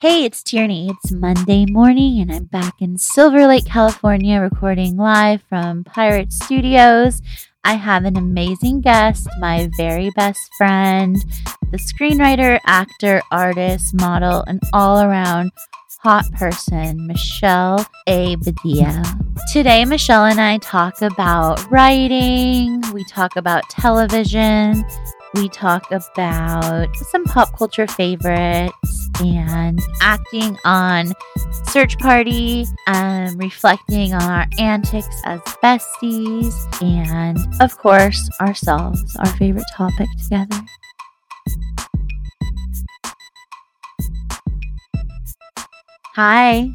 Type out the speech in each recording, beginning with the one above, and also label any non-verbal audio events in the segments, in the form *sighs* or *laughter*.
Hey, it's Tierney. It's Monday morning, and I'm back in Silver Lake, California, recording live from Pirate Studios. I have an amazing guest, my very best friend, the screenwriter, actor, artist, model, and all around hot person, Michelle A. Badillo. Today, Michelle and I talk about writing, we talk about television, we talk about some pop culture favorites and acting on Search Party, um, reflecting on our antics as besties, and of course, ourselves, our favorite topic together. Hi.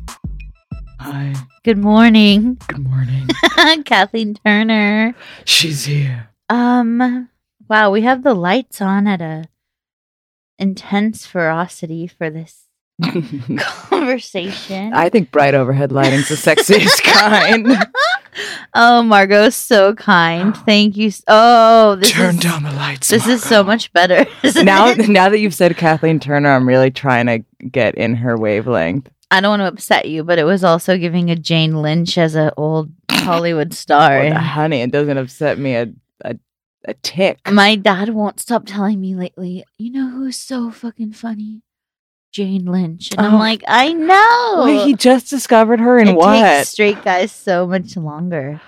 Hi. Good morning. Good morning. *laughs* Kathleen Turner. She's here. Um wow, we have the lights on at a intense ferocity for this *laughs* conversation. I think bright overhead lighting's the sexiest *laughs* kind. oh, Margot's so kind. *gasps* Thank you. s- Oh, this Turn is, down the lights. This is so Margot. much better. *laughs* isn't Now, it? now that you've said Kathleen Turner, I'm really trying to get in her wavelength. I don't want to upset you, but it was also giving a Jane Lynch as an old Hollywood star. Honey, it doesn't upset me a a, a tick. My dad won't stop telling me lately, you know who's so fucking funny? Jane Lynch. And I'm Oh. like, I know. Wait, he just discovered her in it what? takes straight guys so much longer.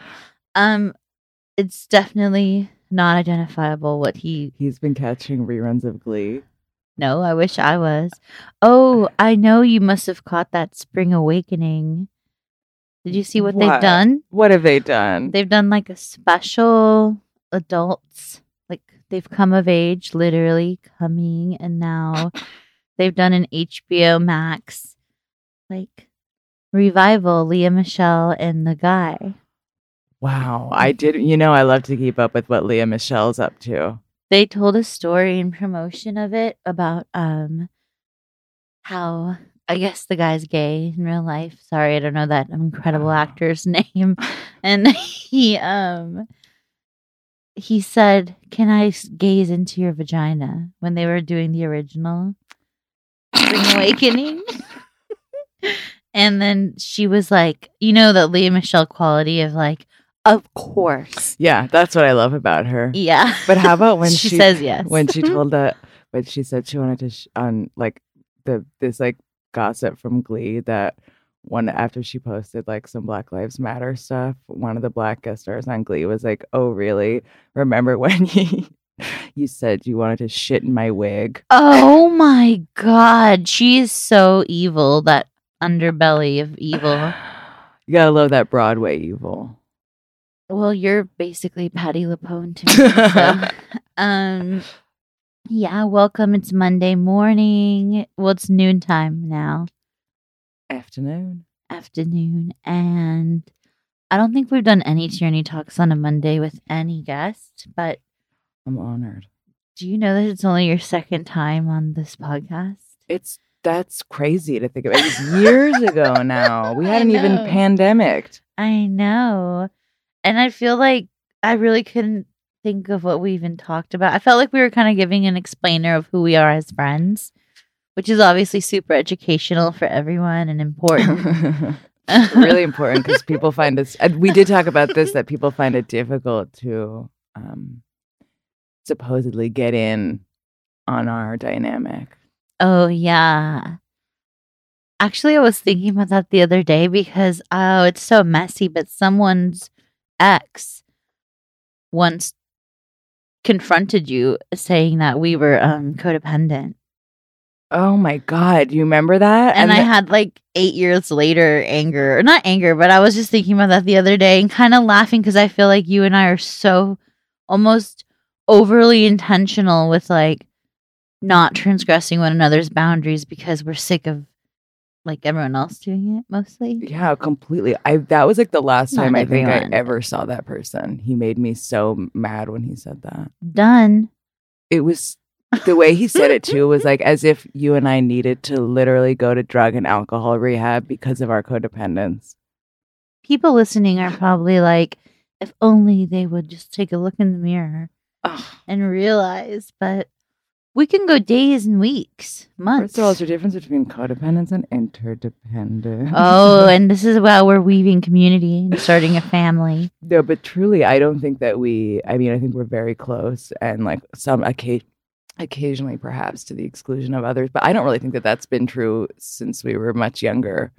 Um, it's definitely not identifiable what he. He's been catching reruns of Glee. No, I wish I was. Oh, I know you must have caught that Spring Awakening. Did you see what, they've done? What have they done? They've done like a special adults, like they've come of age, literally coming, and now *laughs* they've done an HBO Max like revival. Lea Michele and the guy. wow, I did. You know, I love to keep up with what Lea Michele's up to. They told a story in promotion of it about um how I guess the guy's gay in real life. Sorry, I don't know that incredible Oh. actor's *laughs* name. *laughs* And he um he said, "Can I gaze into your vagina?" when they were doing the original Spring Awakening. *laughs* and then she was like, you know that Lea Michele quality of like, of course. Yeah, that's what I love about her. Yeah. But how about when *laughs* she, she, says yes? when she *laughs* told that when she said she wanted to sh- on like the this like gossip from Glee that one after she posted like some Black Lives Matter stuff, one of the black guest stars on Glee was like, "Oh, really? Remember *laughs* when you you said you wanted to shit in my wig?" Oh my god, she is so evil. That underbelly of evil. *sighs* You gotta love that Broadway evil. Well, you're basically Patti LuPone to *laughs* me. So, um, yeah. Welcome. It's Monday morning. Well, it's noontime now, Afternoon. afternoon, and I don't think we've done any Tierney Talks on a Monday with any guest. But I'm honored. do you know that it's only your second time on this podcast? It's that's crazy to think about. It's years *laughs* ago now. We hadn't even pandemicked. I know. And I feel like I really couldn't think of what we even talked about. I felt like we were kind of giving an explainer of who we are as friends, which is obviously super educational for everyone and important. *laughs* *laughs* really important because people find us. We did talk about this that people find it difficult to um, supposedly get in on our dynamic. oh, yeah. Actually, I was thinking about that the other day because, oh, it's so messy, but someone's ex once confronted you saying that we were um, codependent. Oh my god, you remember that? and, I the- had like eight years later anger, or not anger, but I was just thinking about that the other day and kind of laughing because I feel like you and I are so almost overly intentional with like not transgressing one another's boundaries because we're sick of like everyone else doing it mostly. yeah, completely. I that was like the last Not time I think. I ever saw that person. He made me so mad when he said that. Done. It was the way he said it too was *laughs* like as if you and I needed to literally go to drug and alcohol rehab because of our codependence. People listening are probably like, if only they would just take a look in the mirror Ugh. and realize, but we can go days and weeks, months. First of all, there's a difference between codependence and interdependence. oh, *laughs* and this is why we're weaving community and starting a family. no, but truly, I don't think that we. I mean, I think we're very close, and like some occasion, occasionally, perhaps to the exclusion of others. But I don't really think that that's been true since we were much younger.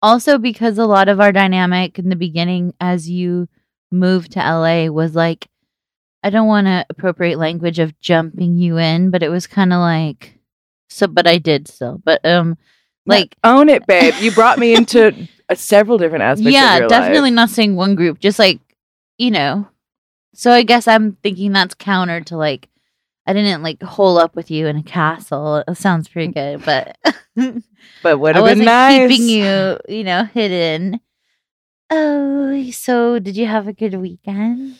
Also, because a lot of our dynamic in the beginning, as you moved to LA, was like, I don't want to appropriate language of jumping you in, but it was kind of like, so, but I did still. But, um, like, Yeah, own it, babe. You brought me into *laughs* uh, several different aspects. of yeah, definitely life. not saying one group, just like, you know. So I guess I'm thinking that's counter to like, I didn't like hole up with you in a castle. It sounds pretty good, but *laughs* But would have been nice. keeping you, you know, hidden. Oh, so did you have a good weekend?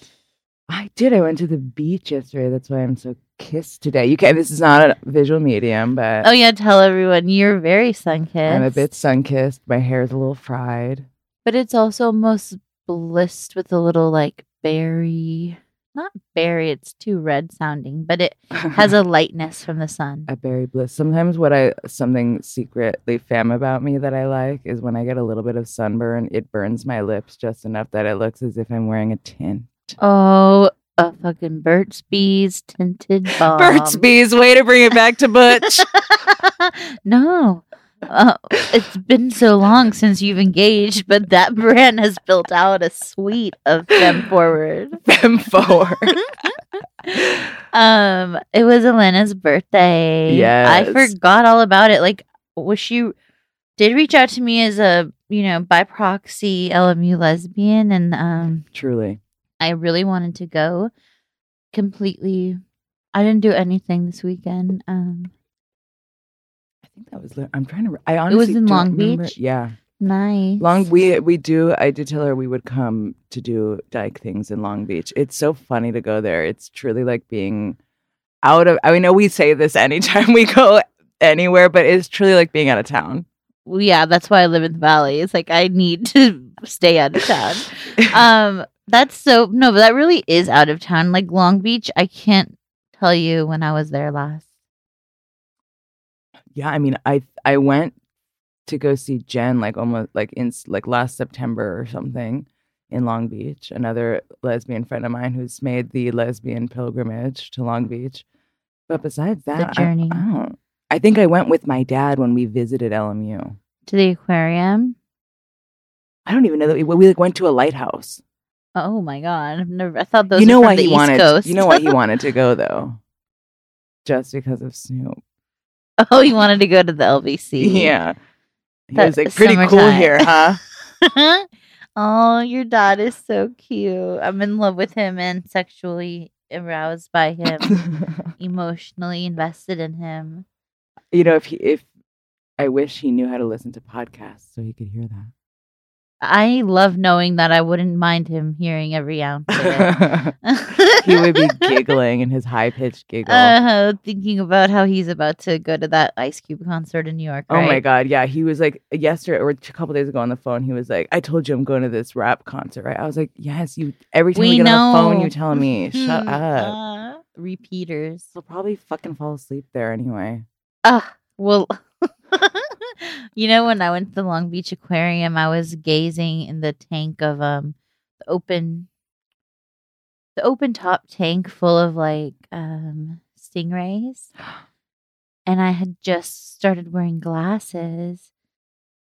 I did. I went to the beach yesterday. That's why I'm so kissed today. You can. This is not a visual medium, but Oh yeah, tell everyone you're very sun kissed. I'm a bit sun kissed. My hair is a little fried. but it's also almost blissed with a little like berry, not berry. It's too red sounding, but it has *laughs* a lightness from the sun. a berry bliss. Sometimes what I something secretly fam about me that I like is when I get a little bit of sunburn, it burns my lips just enough that it looks as if I'm wearing a tint. Oh, a fucking Burt's Bees tinted balm. *laughs* Burt's Bees, way to bring it back to Butch. *laughs* no. Uh, it's been so long since you've engaged, but that *laughs* brand has built out a suite of them forward. Femme forward. *laughs* *laughs* Um, it was Elena's birthday. Yeah, I forgot all about it. Like, was she did reach out to me as a you know by proxy LMU lesbian, and um, Truly. I really wanted to go. Completely, I didn't do anything this weekend. Um, think that was. I'm trying to. I honestly It was in Long remember- Beach? Yeah, nice. Long. We we do. I did tell her we would come to do dyke things in Long Beach. It's so funny to go there. It's truly like being out of. I know we say this *laughs* anytime we go anywhere, but it's truly like being out of town. Well, yeah, that's why I live in the valley. It's like I need to *laughs* stay out of town. *laughs* um, that's so no, but that really is out of town. Like Long Beach, I can't tell you when I was there last. Yeah, I mean, I I went to go see Jen like almost like in like last September or something in Long Beach. Another lesbian friend of mine who's made the lesbian pilgrimage to Long Beach. But besides that, I- journey. I, don't. I think I went with my dad when we visited LMU. To the aquarium. I don't even know that we, we like went to a lighthouse. Oh my god! I've never. I thought those. you know were why the he East wanted. Coast. You know why he *laughs* wanted to go though, just because of Snoop. *laughs* oh, he wanted to go to the LBC. Yeah, he That was like pretty cool here, *laughs* huh? *laughs* oh, your dad is so cute. I'm in love with him and sexually aroused by him, emotionally invested in him. you know, if he if I wish he knew how to listen to podcasts so he could hear I love knowing that I wouldn't mind him hearing every ounce of it. *laughs* he would be giggling in his high pitched giggle. Uh, thinking about how he's about to go to that Ice Cube concert in New York. Oh my god, yeah. He was like yesterday or a couple days ago on the phone. He was like, "I told you I'm going to this rap concert, right?" I was like, "Yes, you." Every time we, We get on the phone, know. you tell me, "Shut *laughs* up." uh, repeaters. He'll probably fucking fall asleep there anyway. Ah, well, *laughs* *laughs* you know, when I went to the Long Beach Aquarium, I was gazing in the tank of um the open, the open top tank full of like um stingrays, *gasps* and I had just started wearing glasses,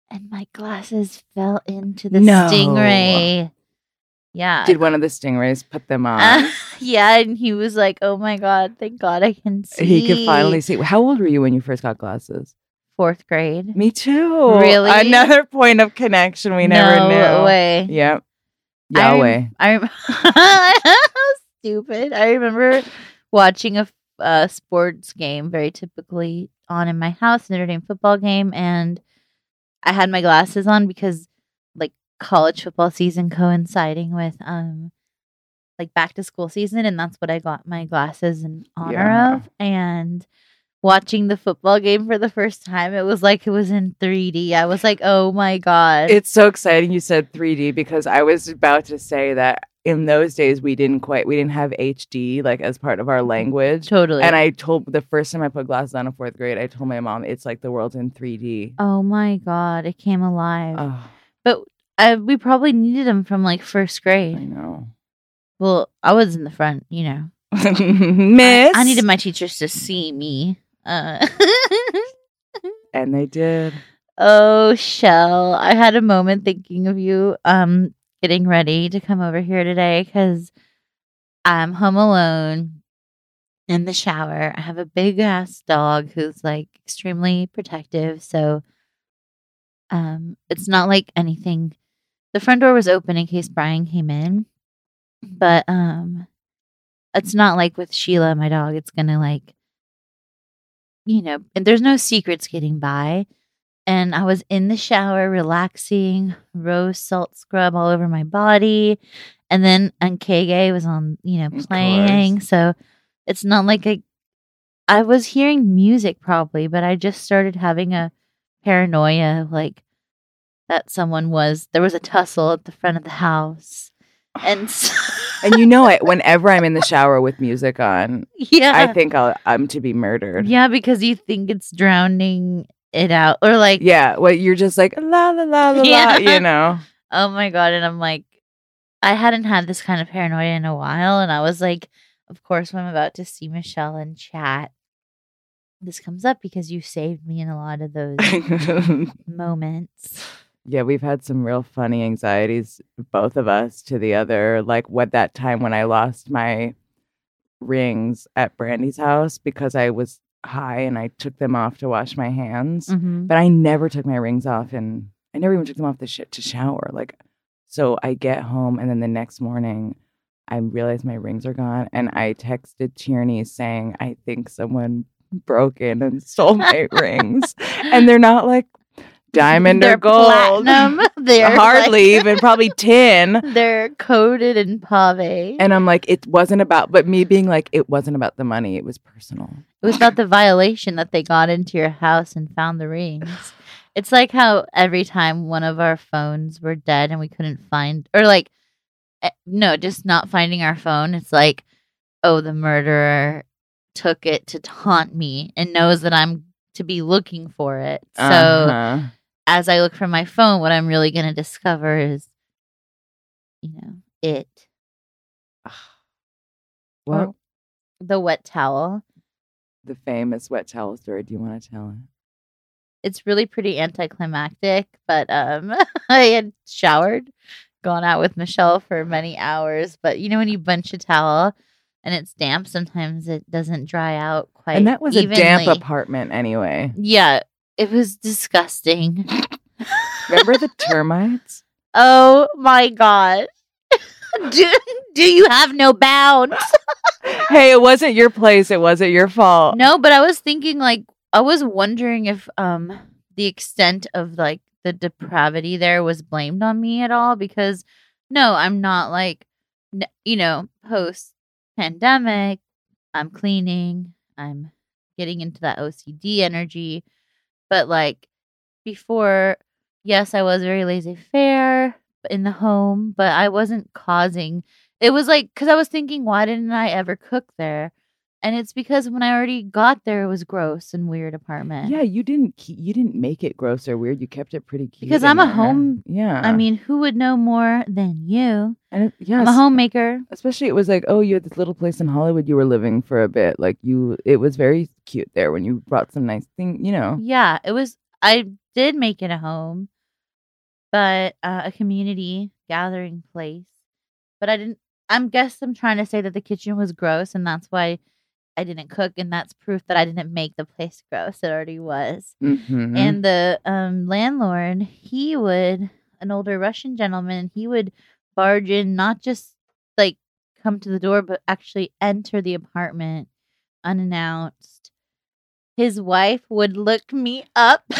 and my glasses fell into the No. stingray. Yeah. Did one of the stingrays put them *laughs* on? Uh, yeah, and he was like, "Oh my god, thank God I can see." he could finally see. How old were you when you first got glasses? Fourth grade. Me too. Really? Another point of connection we never knew. no knew. way. Yep. Yahweh. I rem- *laughs* stupid. I remember watching a sports game, very typically on in my house, Notre Dame football game, and I had my glasses on because like college football season coinciding with um like back to school season, and that's what I got my glasses in honor Yeah. of. And watching the football game for the first time, it was like it was in 3D. I was like, oh my god. It's so exciting you said 3D because I was about to say that in those days we didn't quite we didn't have HD like as part of our language. Totally. And I told the first time I put glasses on in fourth grade, I told my mom it's like the world's in 3D. oh my god, it came alive. Oh, but uh, we probably needed them from like first grade. I know. Well, I was in the front, you know. Miss. *laughs* I, I needed my teachers to see me. Uh, *laughs* and they did. oh, Shell, I had a moment thinking of you. Um, getting ready to come over here today because I'm home alone in the shower. I have a big ass dog who's like extremely protective. So um it's not like anything. The front door was open in case Brian came in. But um it's not like with Sheila, my dog, it's gonna like you know, and there's no secrets getting by. And I was in the shower relaxing, rose salt scrub all over my body. And then Nkege was on, you know, playing. So it's not like I I was hearing music probably, but I just started having a paranoia like that someone was there was a tussle at the front of the house. And *sighs* so, And you know, it. whenever I'm in the shower with music on, yeah. I think I'll, I'm to be murdered. yeah, because you think it's drowning it out or like Yeah. Well, you're just like la la la la Yeah. la. You know. *laughs* Oh my god! And I'm like, I hadn't had this kind of paranoia in a while, and I was like, of course, when I'm about to see Michelle in chat, this comes up because you saved me in a lot of those *laughs* moments. Yeah, we've had some real funny anxieties, both of us, to the other. Like what that time when I lost my rings at Brandy's house because I was high and I took them off to wash my hands. Mm-hmm. But I never took my rings off and I never even took them off the shit to shower. Like, so I get home and then the next morning I realize my rings are gone and I texted Tierney saying, I think someone broke in and stole my *laughs* rings. And they're not like diamond They're or gold. platinum. *laughs* They're Hardly like- even, probably *laughs* tin. They're coated in pave. And I'm like, it wasn't about, but me being like, it wasn't about the money. It was personal. It was about the violation that they got into your house and found the rings. *sighs* It's like how every time one of our phones were dead and we couldn't find, or like, eh, no, just not finding our phone. It's like, oh, the murderer took it to taunt me and knows that I'm to be looking for it. So Uh-huh. as I look for my phone, what I'm really going to discover is, you know, it, well, the wet towel. the famous wet towel story. Do you want to tell it? it's really pretty anticlimactic, but um *laughs* I had showered, gone out with Michelle for many hours, but you know when you bunch a towel and it's damp, sometimes it doesn't dry out quite. and that was a damp apartment anyway. Yeah, it was disgusting. Remember the *laughs* termites? oh my god. *laughs* do, do you have no bounds? *laughs* hey, it wasn't your place. It wasn't your fault. No, but I was thinking like I was wondering if um the extent of like the depravity there was blamed on me at all because no, I'm not like you know, post pandemic, I'm cleaning, I'm getting into that OCD energy, but like before yes, I was very laissez-faire in the home, but I wasn't causing it was like cuz I was thinking why didn't I ever cook there? And it's because when I already got there, it was gross and weird apartment. Yeah, you didn't. You didn't make it gross or weird. You kept it pretty cute. Because I'm a there. home- Yeah, I mean, who would know more than you? and it, yes, I'm a homemaker. especially it was like, oh, you had this little place in Hollywood you were living for a bit. Like you, it was very cute there when you brought some nice thing. You know, Yeah, it was. I did make it a home, but uh, a community gathering place. But I didn't. I'm guess I'm trying to say that the kitchen was gross, and that's why I didn't cook, and that's proof that I didn't make the place gross. It already was. Mhm. and the um landlord he would an older russian gentleman he would barge in not just like come to the door but actually enter the apartment unannounced his wife would look me up *laughs*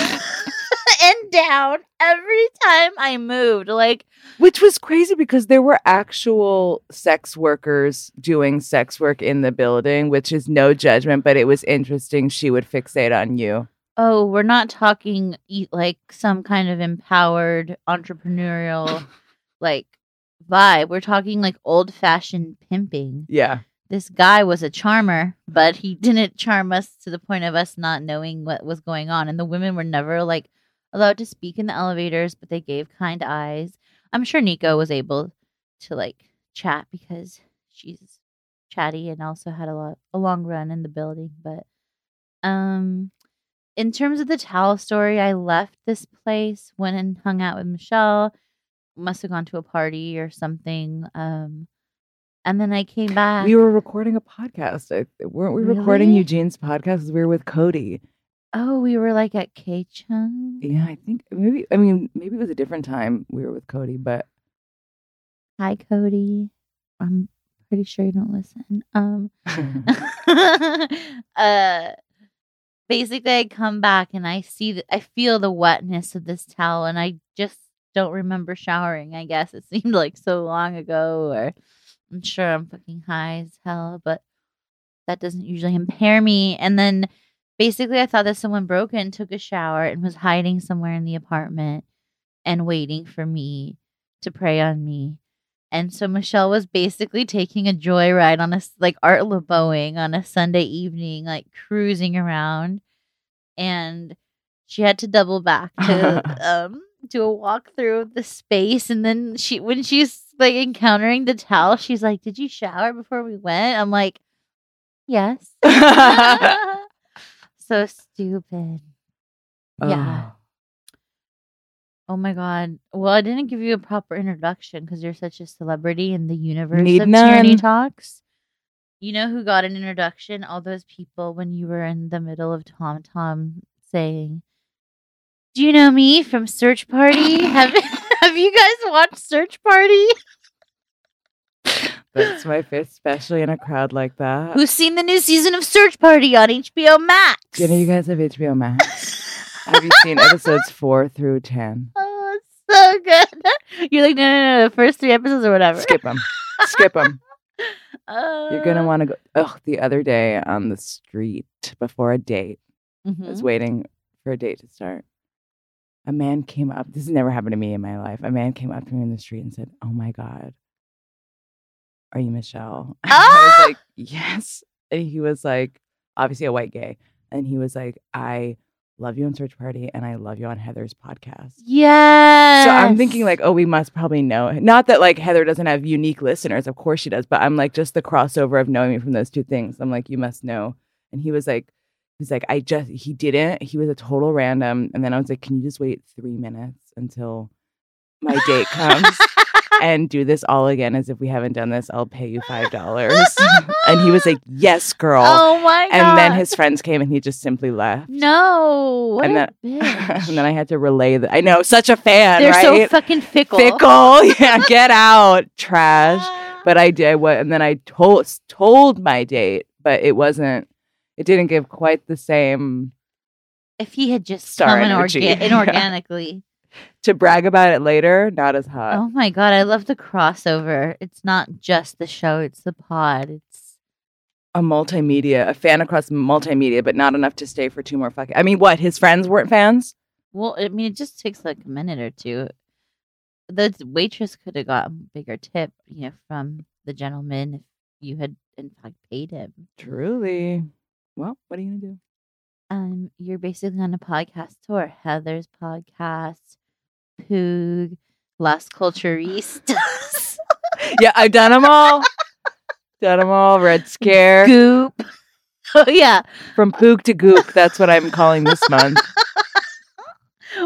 and down every time i moved like Which was crazy because there were actual sex workers doing sex work in the building, which is no judgment, but it was interesting. She would fixate on you. oh we're not talking like some kind of empowered entrepreneurial *laughs* like vibe. We're talking like old fashioned pimping. Yeah. This guy was a charmer, but he didn't charm us to the point of us not knowing what was going on. And the women were never like allowed to speak in the elevators, but they gave kind eyes. I'm sure Nico was able to like chat because she's chatty and also had a lot a long run in the building. But um in terms of the towel story, I left this place, went and hung out with Michelle, must have gone to a party or something. Um and then I came back. We were recording a podcast. I, weren't we recording Eugene's podcast? We were with Cody. Oh, we were like at KCHUNG. Yeah, I think maybe. I mean, maybe it was a different time we were with Cody, but Hi, Cody. I'm pretty sure you don't listen. Um, *laughs* *laughs* uh, basically, I come back and I see that I feel the wetness of this towel, and I just don't remember showering. I guess it *laughs* seemed like so long ago, or I'm sure I'm fucking high as hell, but that doesn't usually impair me. And then basically, I thought that someone broke in, took a shower, and was hiding somewhere in the apartment and waiting for me to prey on me. And so Michelle was basically taking a joyride on a like Art LeBeauing on a Sunday evening, like cruising around, and she had to double back to *laughs* um do a walk through of the space. And then she, when she's like encountering the towel, she's like, "Did you shower before we went?" I'm like, "Yes." *laughs* *laughs* so stupid. Yeah. Oh my god. Well, I didn't give you a proper introduction because you're such a celebrity in the universe Need of Tierney. Talks. You know who got an introduction? All those people when you were in the middle of Tom Tom saying, "Do you know me from Search Party? *laughs* have *laughs* Have you guys watched Search Party? *laughs* That's my fifth, especially in a crowd like that. Who's seen the new season of Search Party on HBO Max? you know, you guys have HBO Max. *laughs* have you seen episodes four through ten? Oh, it's so good. *laughs* You're like, no, no, no, the first three episodes or whatever. Skip them. Skip them. *laughs* You're gonna Uh, want to go. Oh, the other day on the street before a date, I was mhm. waiting for a date to start. A man came up. This has never happened to me in my life. A man came up to me in the street and said, "Oh my god, are you Michelle?" *laughs* I Ah! was like, "Yes." And he was like, obviously a white gay, and he was like, "I love you on Search Party, and I love you on Heather's podcast." Yes. So I'm thinking like, oh, we must probably know. Not that like Heather doesn't have unique listeners, of course she does, but I'm like just the crossover of knowing me from those two things. I'm like, you must know. And he was like, he's like, I just he didn't. He was a total random. And then I was like, can you just wait three minutes until my date *laughs* comes and do this all again as if we haven't done this? I'll pay you five dollars. and he was like, yes, girl. *laughs* oh my god. and then his friends came and he just simply left. no. What And then- *laughs* and then I had to relay that. I know, such a fan, They're so fucking fickle. fickle. *laughs* Yeah, get out, trash. But I did what, and then I told told my date, but it wasn't. It didn't give quite the same if he had just Star come in energy. orga- inorganically. To brag about it later. Not as hot. oh my god, I love the crossover. It's not just the show; it's the pod. It's A multimedia, a fan across multimedia, but not enough to stay for two more fucking. I mean, what? His friends weren't fans. well, I mean, it just takes like a minute or two. The waitress could have got a bigger tip, you know, from the gentleman if you had in fact paid him. Truly. Well, what are you gonna do? Um, you're basically on a podcast tour. Heather's podcast, Poog, Las Culturistas, *laughs* yeah, I've done them all. done them all. Red Scare Goop. *laughs* Oh yeah. from Poog to Goop. That's what I'm calling this *laughs* month.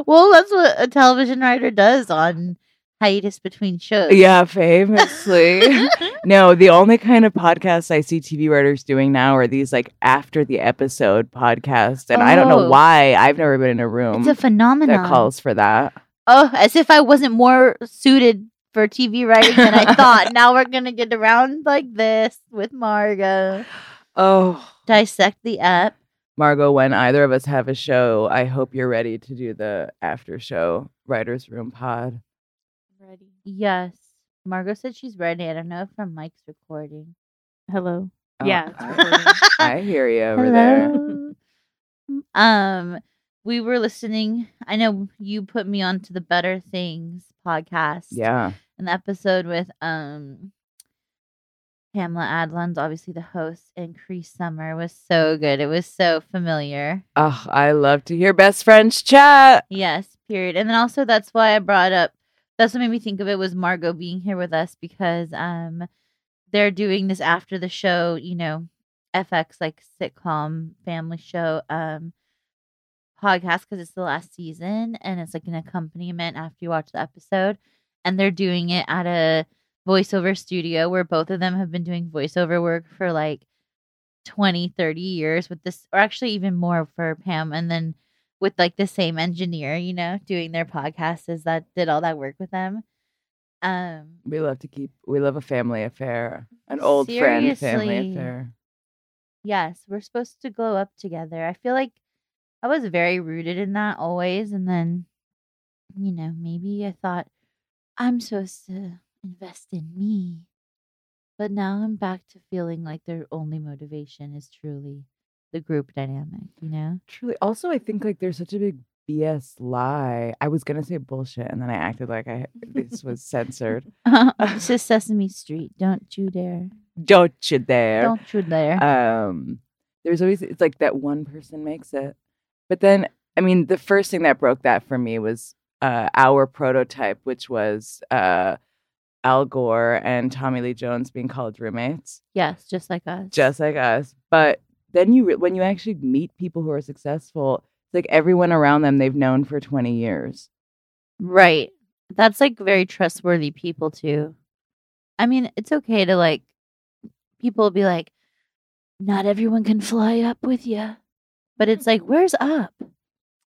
Well, that's what a television writer does on hiatus between shows. Yeah, famously. no, the only kind of podcasts I see TV writers doing now are these like after the episode podcasts. And I don't know Oh. why. I've never been in a room it's a phenomenon. that calls for that. Oh, as if I wasn't more suited for TV writing than I *laughs* thought. now we're gonna get around like this with Margot. Oh, Dissect the app. Margot, when either of us have a show, I hope you're ready to do the after show writers room pod. Ready. Yes. Margot said she's ready. I don't know if her mic's recording. Hello. Oh, Yeah, I. *laughs* I hear you over there. Um, we were listening. I know you put me onto the Better Things podcast. Yeah. an episode with um Pamela Adlon's obviously the host and Cree Summer was so good. It was so familiar. Oh, I love to hear best friends chat. Yes, period. And then also that's why I brought up that's what made me think of it was Margot being here with us because um they're doing this after the show, you know, FX like sitcom family show um podcast because it's the last season and it's like an accompaniment after you watch the episode and they're doing it at a voiceover studio where both of them have been doing voiceover work for like 20 30 years with this or actually even more for Pam and then with like the same engineer you know doing their podcast as that did all that work with them um We love to keep. We love a family affair, an old friend family affair. Yes, we're supposed to glow up together. I feel like I was very rooted in that always. And then, you know, maybe I thought I'm supposed to invest in me. But now I'm back to feeling like their only motivation is truly the group dynamic, you know? Truly. Also, I think like there's such a big BS lie. I was gonna say bullshit, and then I acted like I this was censored. *laughs* *laughs* it's just Sesame Street. Don't you dare. Don't you dare? Don't you dare. um there's always it's like that one person makes it but then i mean the first thing that broke that for me was uh our prototype which was uh al gore and tommy lee jones being college roommates yes, just like us. just like us but then you re- when you actually meet people who are successful it's like everyone around them they've known for 20 years Right. That's like very trustworthy people too. I mean, it's okay to like people be like, not everyone can fly up with you. But it's like, where's up?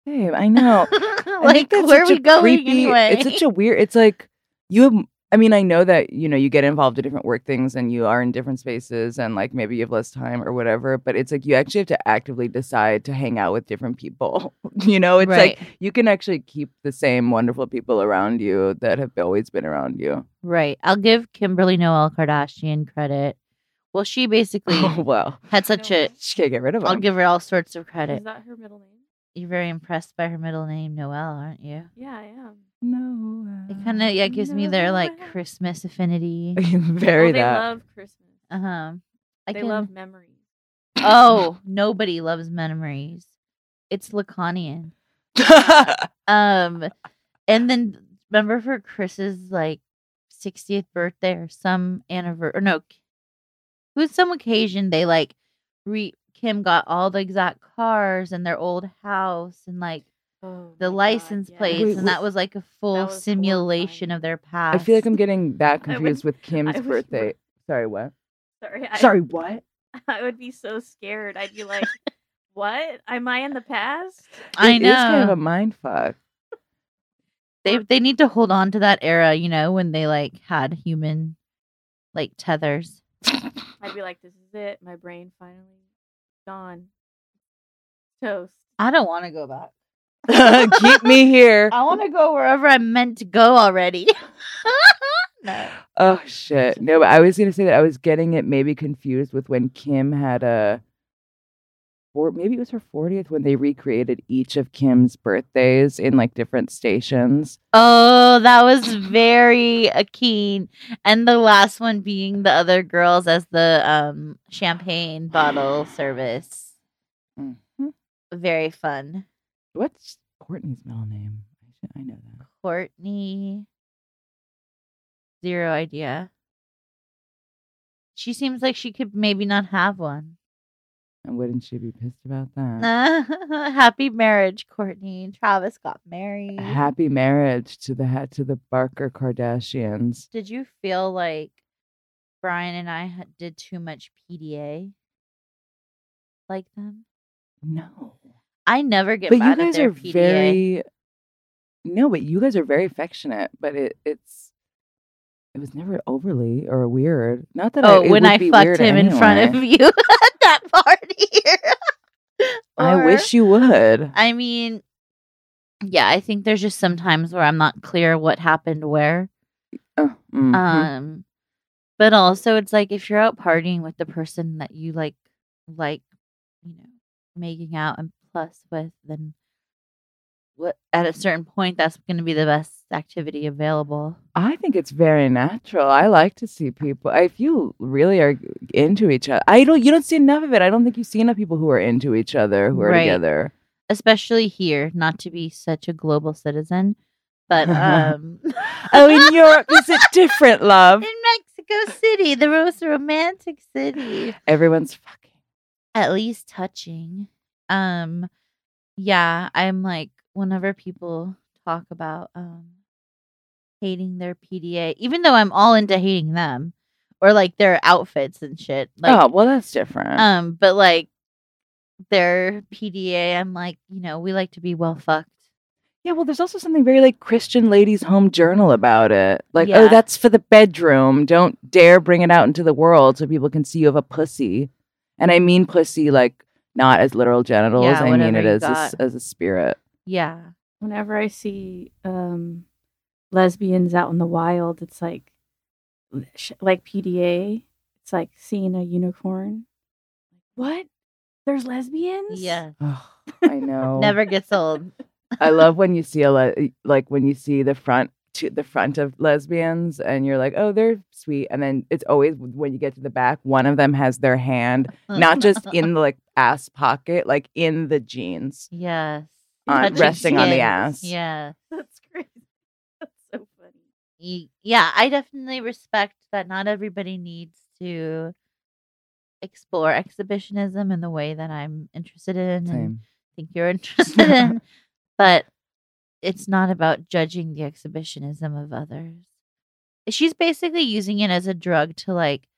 Babe, i know *laughs* like, that's where are we going creepy- anyway? It's such a weird. It's like you have. I mean, I know that you know you get involved in different work things and you are in different spaces and like maybe you have less time or whatever. But it's like you actually have to actively decide to hang out with different people. *laughs* you know, it's right. like you can actually keep the same wonderful people around you that have always been around you. right. I'll give Kimberly Noel Kardashian credit. Well, she *laughs* basically Oh well, had such a. she can't get rid of it. I'll give her all sorts of credit. Is credit. that her middle name? You're very impressed by her middle name, Noel, aren't you? Yeah, I am. no, It kind of yeah gives me their like Christmas affinity. *laughs* very oh, they that. love Christmas. Uh huh. I they can, love memories. Oh, nobody loves memories. It's Lacanian. *laughs* Um, and then remember for Kris's like 60th birthday or some anniversary, or no, it was some occasion they like re Kim got all the exact cars and their old house and like Oh, the my God, license yes. plates, Wait, and that was like a full was simulation horrifying. of their past. I feel like I'm getting that *laughs* I would- confused with *laughs* Kim's would- *laughs* birthday. Sorry, what? Sorry, I, Sorry, what? I would be so scared. I'd be like, "What? Am I in the past?" I know. It is kind of know a mind fuck. they they need to hold on to that era, you know, when they like had human like tethers. I'd be like, "This is it. My brain finally gone. Toast." I don't want to go back. *laughs* Keep me here. I want to go wherever I'm meant to go already. *laughs* no. Oh shit. No, but I was gonna say that I was getting it maybe confused with when Kim had a or maybe it was her 40th when they recreated each of Kim's birthdays in like different stations. Oh, that was very keen. And the last one being the other girls as the um champagne bottle service. Mhm. Very fun. What's Kourtney's middle name? I know that. Kourtney. Zero idea. She seems like she could maybe not have one. And wouldn't she be pissed about that? *laughs* Happy marriage, Kourtney. Travis got married. Happy marriage to the to the Barker Kardashians. Did you feel like Brian and I did too much PDA? Like them? No. I never get but you guys are PDA. very no but you guys are very affectionate but it it's it was never overly or weird not that I, Oh, it when I fucked him in front of you *laughs* that *laughs* party. i wish you would I mean, yeah, I think there's just some times where I'm not clear what happened where. Oh, mhm. Um, but also it's like if you're out partying with the person that you like, like, you know, making out and plus with, then at a certain point that's going to be the best activity available. I think it's very natural. I like to see people. If you really are into each other, I don't. You don't see enough of it. I don't think you see enough people who are into each other who are Right. together. Especially here, not to be such a global citizen, but *laughs* um *laughs* Oh, in Europe, is it different, love? *laughs* in Mexico City, the most romantic city. Everyone's fucking. at least touching. Um yeah, I'm like whenever people talk about um hating their PDA, even though I'm all into hating them or like their outfits and shit. Like oh, well, that's different. um but like their PDA, I'm like, you know, we like to be well fucked. yeah, well, there's also something very like Christian Ladies Home Journal about it. Like, Yeah. oh, that's for the bedroom. Don't dare bring it out into the world so people can see you have a pussy. And I mean pussy like not as literal genitals. Yeah, I mean it as a, as a spirit. Yeah. Whenever I see um, lesbians out in the wild, it's like like PDA. It's like seeing a unicorn. What? There's lesbians? Yeah. *sighs* Oh, I know. Never gets old. *laughs* I love when you see a le- like when you see the front to the front of lesbians and you're like, oh, they're sweet, and then it's always when you get to the back, one of them has their hand not just in the like ass pocket, like in the jeans, *laughs* Yes. On, Touching resting on the ass. Yeah. *laughs* That's crazy. *laughs* That's so funny. Yeah, I definitely respect that not everybody needs to explore exhibitionism in the way that I'm interested in and think you're *laughs* interested in, but it's not about judging the exhibitionism of others. She's basically using it as a drug to like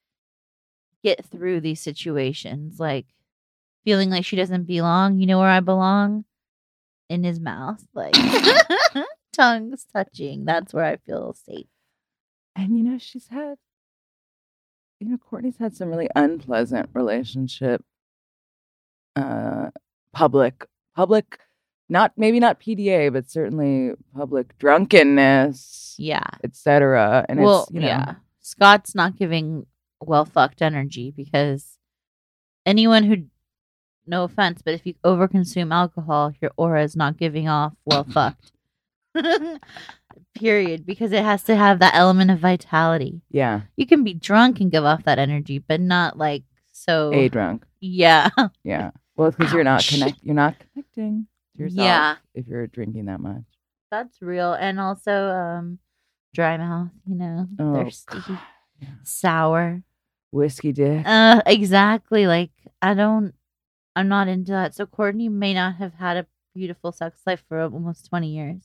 get through these situations, like feeling like she doesn't belong. You know where I belong? In his mouth, like *laughs* *laughs* tongues touching. That's where I feel safe. And you know, she's had, you know, Kourtney's had some really unpleasant relationship, uh, public, public, not maybe not PDA, but certainly public drunkenness, Yeah. etc. And well, it's you know, yeah. Scott's not giving well fucked energy because anyone who, no offense, but if you overconsume alcohol, your aura is not giving off well *coughs* fucked. *laughs* Period. Because it has to have that element of vitality. yeah, You can be drunk and give off that energy, but not like so. a drunk, Yeah. *laughs* yeah. Well, because you're not connect, you're not connecting to yourself Yeah. if you're drinking that much. That's real. And also, um, dry mouth, you know, Oh, thirsty, God. Sour. Whiskey dick. Uh, exactly. Like I don't, I'm not into that. So Kourtney may not have had a beautiful sex life for almost 20 years.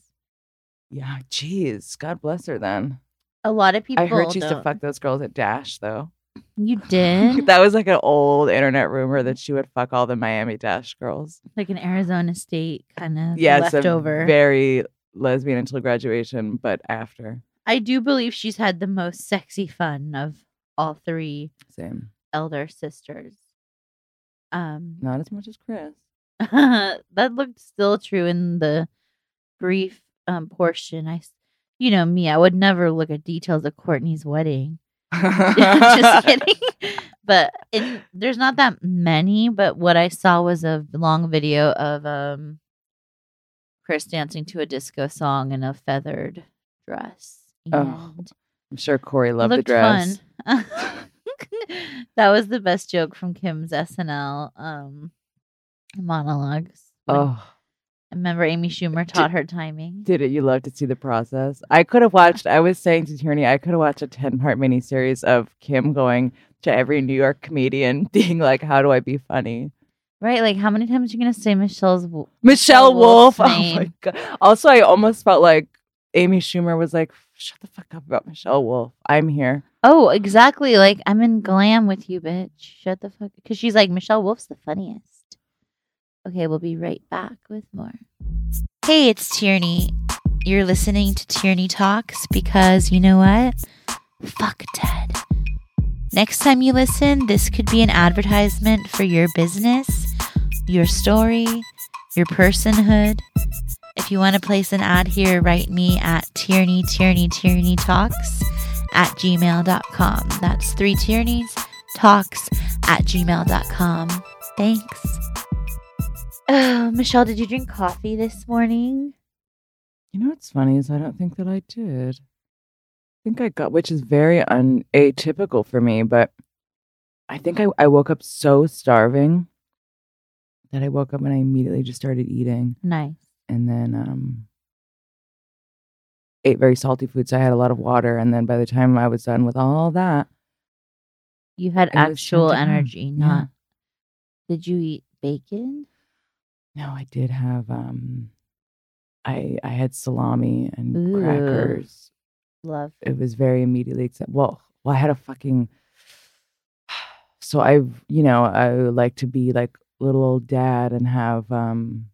yeah, jeez. God bless her. Then A lot of people. I heard she used to fuck those girls at Dash though. You *laughs* did that was like an old internet rumor that she would fuck all the Miami Dash girls. like an Arizona State kind of Yeah, leftover. very lesbian until graduation, but after I do believe she's had the most sexy fun of all three same. elder sisters. Um, Not as much as Kris. *laughs* that looked still true in the brief um portion. I, you know me, I would never look at details of Kourtney's wedding. *laughs* *laughs* Just kidding. But in, there's not that many. But what I saw was a long video of um Kris dancing to a disco song in a feathered dress. Oh, I'm sure Corey loved the dress. *laughs* that was the best joke from Kim's SNL um monologues. Oh, I remember Amy Schumer taught her timing. did it? You love to see the process. I could have watched. I was saying to Tierney, I could have watched a ten part miniseries of Kim going to every New York comedian, *laughs* being like, "How do I be funny?" Right? Like, how many times are you to say Michelle's? w- Michelle Wolf. *laughs* Oh my god. Also, I almost felt like Amy Schumer was like, "Shut the fuck up about Michelle Wolf. I'm here." Oh, exactly. Like, I'm in glam with you, bitch. Shut the fuck. Because she's like, Michelle Wolf's the funniest. Okay, we'll be right back with more. Hey, it's Tierney. You're listening to Tierney Talks because you know what? Fuck Ted. Next time you listen, this could be an advertisement for your business, your story, your personhood. If you want to place an ad here, write me at Tierney, Tierney, Tierney Talks at gmail.com. That's three Tierneys talks at gmail.com. Thanks. Oh, Michelle, did you drink coffee this morning? You know what's funny is I don't think that I did. I think I got, which is very un atypical for me, but I think I, I woke up so starving that I woke up and I immediately just started eating. Nice. And then um ate very salty foods. I had a lot of water. And then by the time I was done with all that, You had actual time to go. energy, Yeah. not. Did you eat bacon? no, I did have um I I had salami and Ooh. crackers. Love. It was very immediately accept well, well, I had a fucking so I've you know, I like to be like little old dad and have um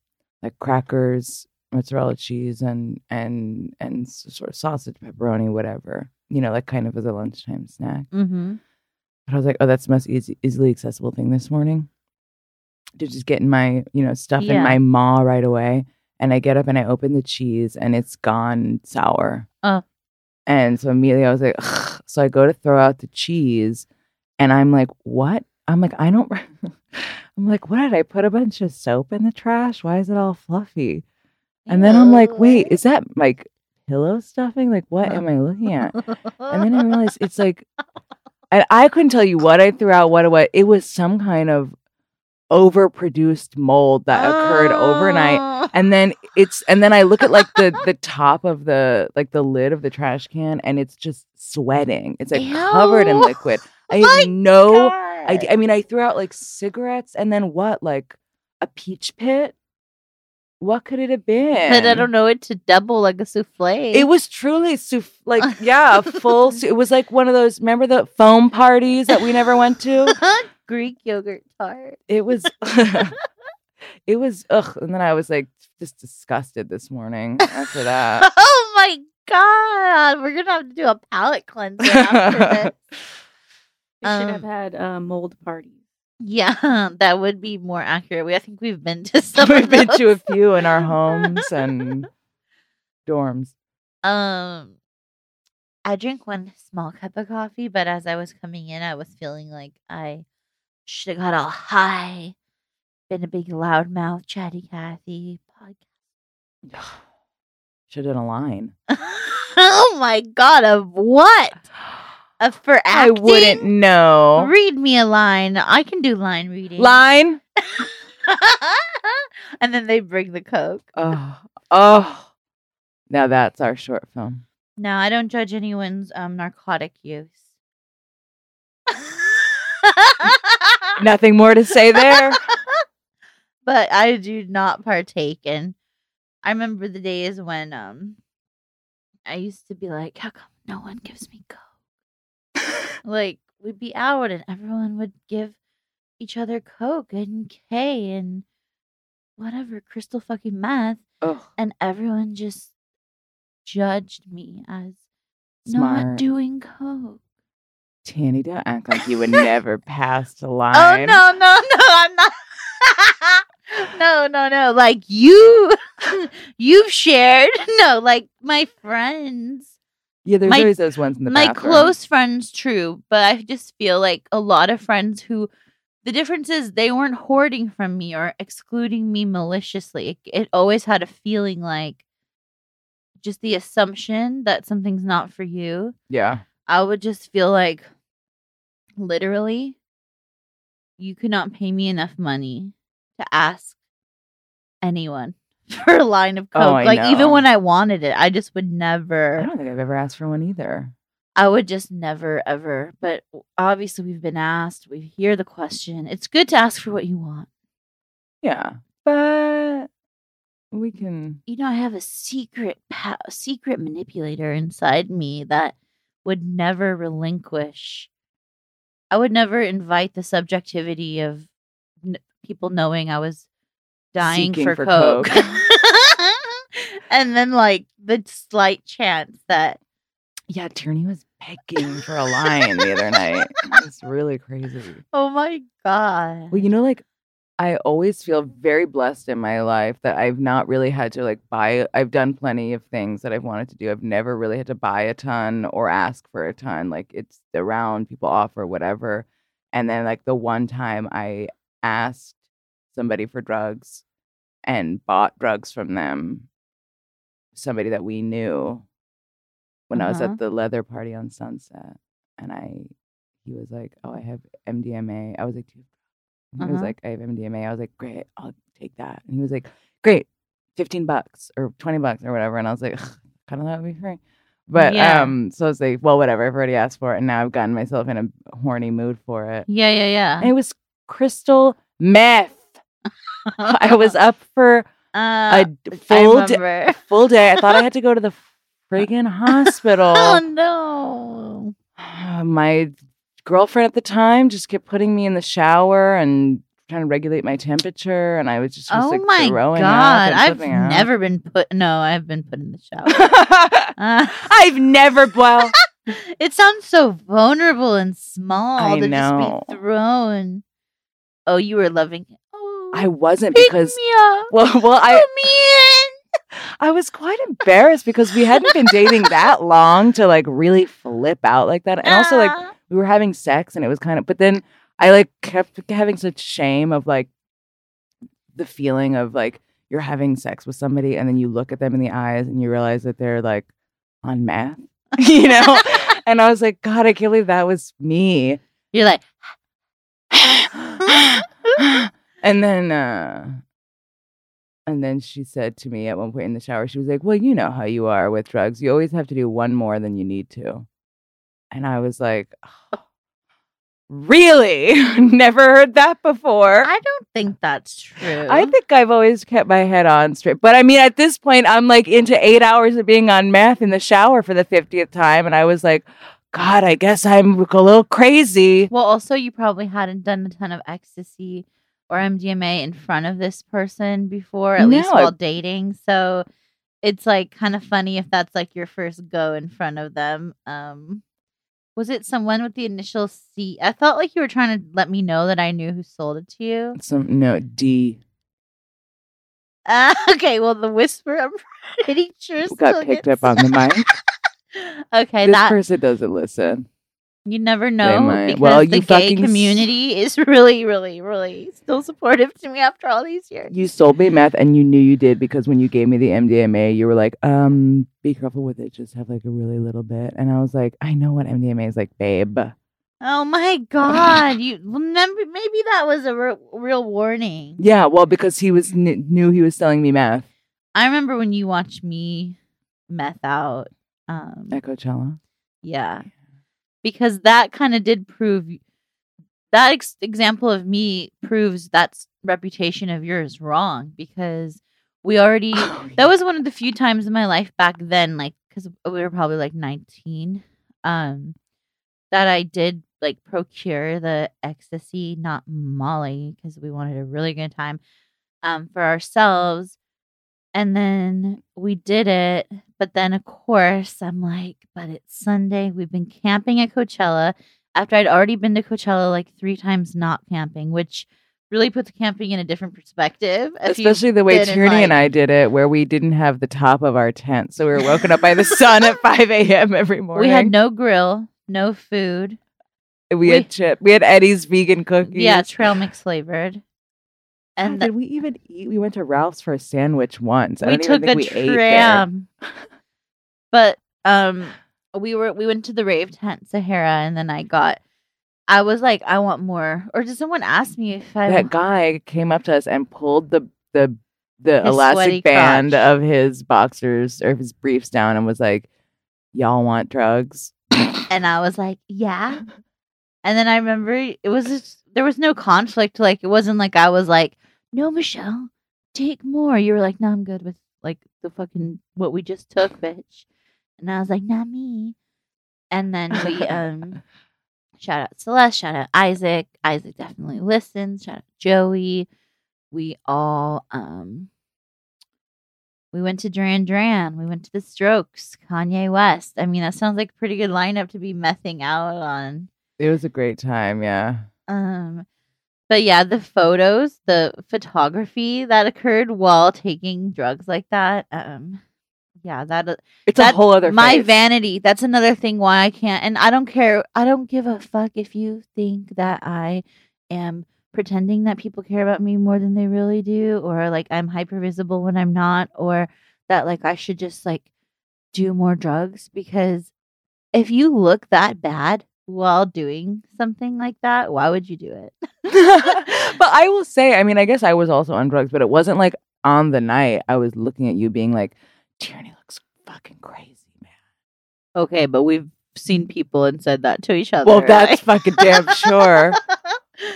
like crackers, mozzarella cheese and and and sort of sausage, pepperoni, whatever. You know, like kind of as a lunchtime snack. Mm-hmm. But I was like, oh, that's the most easy, easily accessible thing this morning. To just get in my, you know, stuff in my maw right away. And I get up and I open the cheese and it's gone sour. Oh. And so immediately I was like, Ugh. so I go to throw out the cheese and I'm like, what? I'm like, I don't, *laughs* I'm like, what did I put a bunch of soap in the trash? Why is it all fluffy? And then I'm like, wait, is that like pillow stuffing? Like, what am I looking at? And then I realized it's like, and I couldn't tell you what I threw out, what it was. It was some kind of overproduced mold that occurred overnight. Oh. And then it's, and then I look at like the the top of the like the lid of the trash can, and it's just sweating. It's like covered in liquid. *laughs* I have no God. idea. I mean, I threw out like cigarettes, and then what? Like a peach pit. What could it have been? And I don't know it to double like a souffle. It was truly souff- like *laughs* yeah, full. sou- It was like one of those. Remember the foam parties that we never went to? *laughs* Greek yogurt tart. It was. *laughs* it was ugh, and then I was like just disgusted this morning after that. oh my god, we're gonna have to do a palate cleanser after this. We should have Um, had uh, mold parties. Yeah, *laughs* that would be more accurate. We I think we've been to some. *laughs* *laughs* We've been to a few in our homes and dorms. Um, I drink one small cup of coffee, but as I was coming in, I was feeling like I should have got all high. Been a big loudmouth, chatty Cathy *sighs* podcast. Should have done a line. oh my god! Of what? *sighs* *sighs* Of for I wouldn't know. Read me a line. I can do line reading. Line. *laughs* and then they bring the coke. Oh, oh. Now that's our short film. No, I don't judge anyone's um narcotic use. *laughs* Nothing more to say there. *laughs* but I do not partake in. I remember the days when um I used to be like, how come no one gives me coke? Like we'd be out and everyone would give each other coke and K and whatever crystal fucking meth, oh, and everyone just judged me as smart. not doing coke. Tanny, don't act like you would *laughs* never pass the oh, line. Oh no, no, no, I'm not. *laughs* no, no, no. Like you, *laughs* you've shared. No, like my friends, Yeah, there's My- always those ones in the my bathroom. close friends, true. But I just feel like a lot of friends who, the difference is they weren't hoarding from me or excluding me maliciously. It, it always had a feeling like just the assumption that something's not for you. Yeah. I would just feel like literally you could not pay me enough money to ask anyone *laughs* for a line of oh, coke. Oh, like know. even when I wanted it, I just would never. I don't think I've ever asked for one either. I would just never ever. But obviously we've been asked, we hear the question. It's good to ask for what you want. Yeah. But we can. You know, I have a secret pa- secret manipulator inside me that would never relinquish. I would never invite the subjectivity of n- people knowing I was dying Seeking for, for coke. coke. *laughs* and then like the slight chance that Yeah, Tierney was begging for a line the other night. It's really crazy. oh my god. Well, you know, like I always feel very blessed in my life that I've not really had to like buy. I've done plenty of things that I've wanted to do. I've never really had to buy a ton or ask for a ton. Like it's around, people offer whatever. And then like the one time I asked somebody for drugs and bought drugs from them, somebody that we knew when I was Uh-huh. at the leather party on Sunset, and I he was like, "Oh, I have MDMA." I was like, "Do you have-" He was Uh-huh. like, "I have MDMA." I was like, "Great, I'll take that." And he was like, "Great, fifteen bucks or twenty bucks or whatever." And I was like, *laughs* "Kind of that would be free." But Yeah. um, so I was like, "Well, whatever. I've already asked for it, and now I've gotten myself in a horny mood for it." Yeah, yeah, yeah. And it was crystal meth. *laughs* I was up for uh, a full I day. *laughs* Full day. I thought I had to go to the friggin' *laughs* hospital. oh no. *sighs* my girlfriend at the time just kept putting me in the shower and trying to regulate my temperature, and I was just was, Oh like, my god. I've out. never been put no, I've been put in the shower. *laughs* Uh, I've never well. it sounds so vulnerable and small I to know. just be thrown. Oh, you were loving it. I wasn't pick because *laughs* well, well, I Put me in. I was quite embarrassed because we hadn't been dating that long to like really flip out like that, and also like Ah. we were having sex and it was kind of but then i like kept having such shame of like the feeling of like you're having sex with somebody and then you look at them in the eyes and you realize that they're like on meth *laughs* you know *laughs* and i was like god i can't believe that was me You're like, *gasps* and then uh and then she said to me at one point in the shower she was like well you know how you are with drugs you always have to do one more than you need to and i was like *sighs* really *laughs* never heard that before I don't think that's true. I think I've always kept my head on straight. But I mean, at this point, I'm like into eight hours of being on meth in the shower for the 50th time. And I was like, God, I guess I'm a little crazy. Well, also, you probably hadn't done a ton of ecstasy or MDMA in front of this person before, at least No, I- while dating. So it's like kind of funny if that's like your first go in front of them. Um, was it someone with the initial C? I felt like you were trying to let me know that I knew who sold it to you. Some, no, D. Uh, *laughs* okay, well, the whisper, I'm pretty sure got picked gets- *laughs* up on the mic. okay, this that person doesn't listen. You never know because Well, the you gay s- community is *laughs* really, really, really still supportive to me after all these years. You sold me meth and you knew you did because when you gave me the MDMA, you were like, um, be careful with it. Just have like a really little bit. And I was like, I know what MDMA is like, babe. Oh my god! You remember? Maybe that was a re- real warning. Yeah, well, because he was kn- knew he was selling me meth I remember when you watched me meth out. Um, at Coachella. yeah, because that kind of did prove that ex- example of me proves that reputation of yours wrong because we already *laughs* that was one of the few times in my life back then like because we were probably like 19 um that i did like procure the ecstasy not molly because we wanted a really good time um for ourselves. And then we did it but then of course i'm like but it's sunday we've been camping at coachella after i'd already been to coachella like three times not camping which really puts camping in a different perspective Especially the way Tierney and I did it, where we didn't have the top of our tent. So we were woken up by the sun at 5 a.m. every morning. *laughs* We had no grill, no food. we, we- had chip. We had Eddie's vegan cookies. Yeah, trail mix flavored. And And did we even eat? We went to Ralph's for a sandwich once. I we took a we tram. *laughs* but um we were we went to the rave tent Sahara and then I got I was like, I want more. Or did someone ask me if I That guy came up to us and pulled the the the His elastic band crotch. of his boxers or his briefs down and was like, "Y'all want drugs?" and I was like, yeah. And then I remember it was just, there was no conflict. Like it wasn't like I was like, no, Michelle, take more. You were like, no, I'm good with like the fucking what we just took, bitch. And I was like, not me. And then we um *laughs* shout out Celeste, shout out Isaac. Isaac definitely listens. Shout out Joey. We all um we went to Duran Duran. We went to the Strokes, Kanye West. I mean, that sounds like a pretty good lineup to be messing out on. It was a great time. Yeah. Um, but yeah, the photos, the photography that occurred while taking drugs like that. Um, yeah, that It's That- a whole other my phase. vanity. That's another thing why I can't. And I don't care. I don't give a fuck if you think that I am pretending that people care about me more than they really do, or like I'm hyper visible when I'm not, or that like I should just like do more drugs because if you look that bad while doing something like that, why would you do it? *laughs* but I will say, I mean, I guess I was also on drugs, but it wasn't like on the night I was looking at you being like, Tierney looks fucking crazy, man. Okay, but we've seen people and said that to each other. Well, that's right? fucking damn sure. *laughs*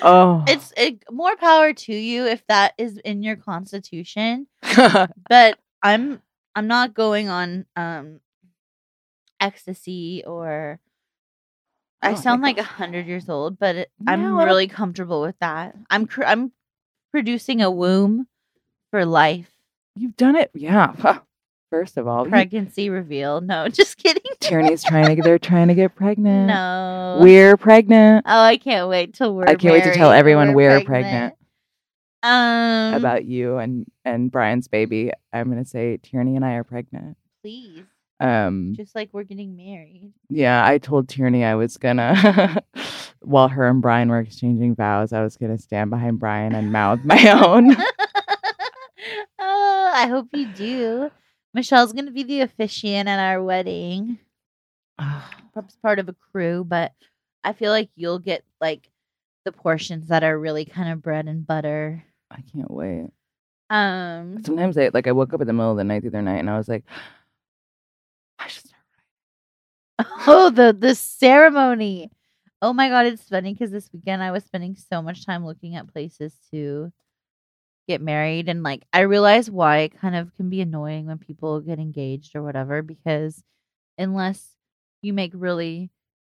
Oh, It's it, more power to you if that is in your constitution. *laughs* But I'm I'm not going on um ecstasy or I Oh, sound like a hundred years old, but it, I'm No, I don't- really comfortable with that. I'm cr- I'm producing a womb for life. you've done it. Yeah. *laughs* First of all, you- Pregnancy reveal. No, *laughs* just kidding. Tierney's trying to get, they're trying to get pregnant. No. We're pregnant. Oh, I can't wait till we're. I can't wait to tell everyone we're pregnant. Um, About you and and Brian's baby. I'm gonna say Tierney and I are pregnant. please, Um just like we're getting married. yeah, I told Tierney I was gonna *laughs* while her and Brian were exchanging vows, I was gonna stand behind Brian and mouth my *laughs* own. *laughs* oh, I hope you do. Michelle's gonna be the officiant at our wedding. *sighs* Perhaps part of a crew, but I feel like you'll get like the portions that are really kind of bread and butter. I can't wait. Um, Sometimes I like I woke up in the middle of the night the other night and I was like, I should start oh, the the ceremony. Oh my god, it's funny because this weekend I was spending so much time looking at places to get married, and like I realize why it kind of can be annoying when people get engaged or whatever because unless you make really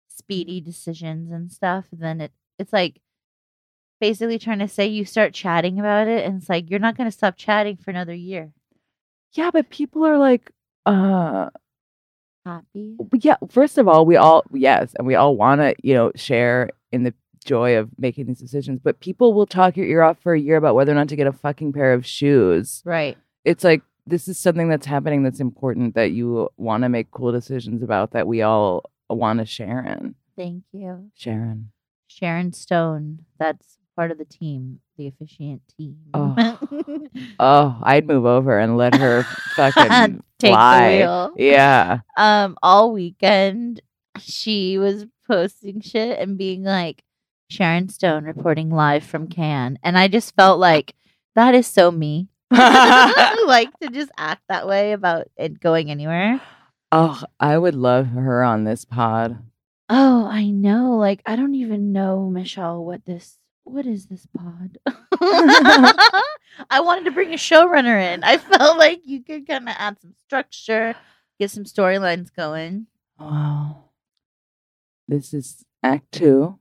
speedy decisions and stuff, then it it's like basically trying to say you start chatting about it, and it's like you're not going to stop chatting for another year. Yeah, but people are like, uh Happy. But yeah, first of all, we all yes, and we all want to, you know, share in the joy of making these decisions. But people will talk your ear off for a year about whether or not to get a fucking pair of shoes. Right. It's like this is something that's happening that's important that you want to make cool decisions about that we all want to share in. Thank you. Sharon. Sharon Stone. That's part of the team, the officiant team. Oh. *laughs* Oh, I'd move over and let her fucking *laughs* Take fly. the wheel. Yeah. Um, all weekend she was posting shit and being like, Sharon Stone reporting live from Cannes. And I just felt like that is so me. *laughs* like to just act that way about it going anywhere. oh, I would love her on this pod. Oh, I know. Like, I don't even know, Michelle, what this what is this pod? *laughs* *laughs* I wanted to bring a showrunner in. I felt like you could kind of add some structure, get some storylines going. Wow. This is act two.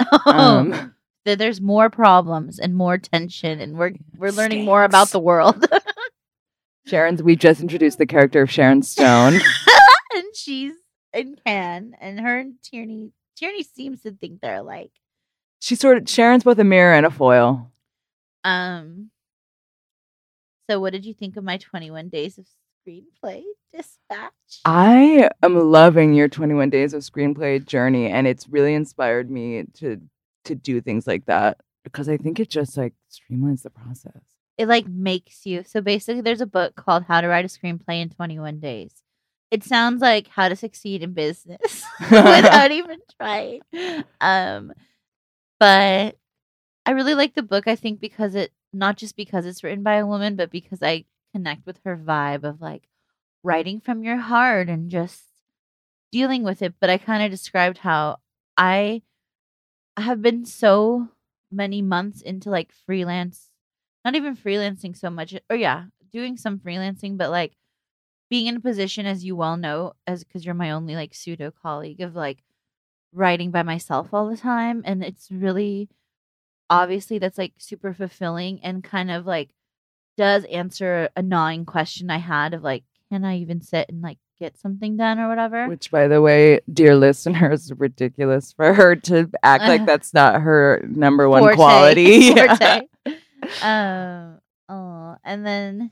*laughs* Um, That there's more problems and more tension, and we're we're learning more about the world. Sharon's. We just introduced the character of Sharon Stone. and she's in Cannes, and her and Tierney Tierney seems to think they're alike. She's sort of Sharon's both a mirror and a foil. Um. So, what did you think of my 21 days of screenplay dispatch? I am loving your 21 days of screenplay journey, and it's really inspired me to to do things like that because I think it just like streamlines the process. it like makes you. So basically, there's a book called How to Write a Screenplay in 21 Days. It sounds like how to succeed in business *laughs* *laughs* without even trying. Um, but I really like the book. I think because it not just because it's written by a woman, but because I connect with her vibe of like writing from your heart and just dealing with it. But I kind of described how I have been so many months into like freelance, not even freelancing so much, or yeah, doing some freelancing, but like being in a position, as you well know, as because you're my only like pseudo colleague of like writing by myself all the time. And it's really obviously that's like super fulfilling and kind of like does answer a gnawing question I had of like, can I even sit and like get something done or whatever? Which, by the way, dear listeners, is ridiculous for her to act like *laughs* that's not her number one Forte. quality. *laughs* Forte. um, oh, and then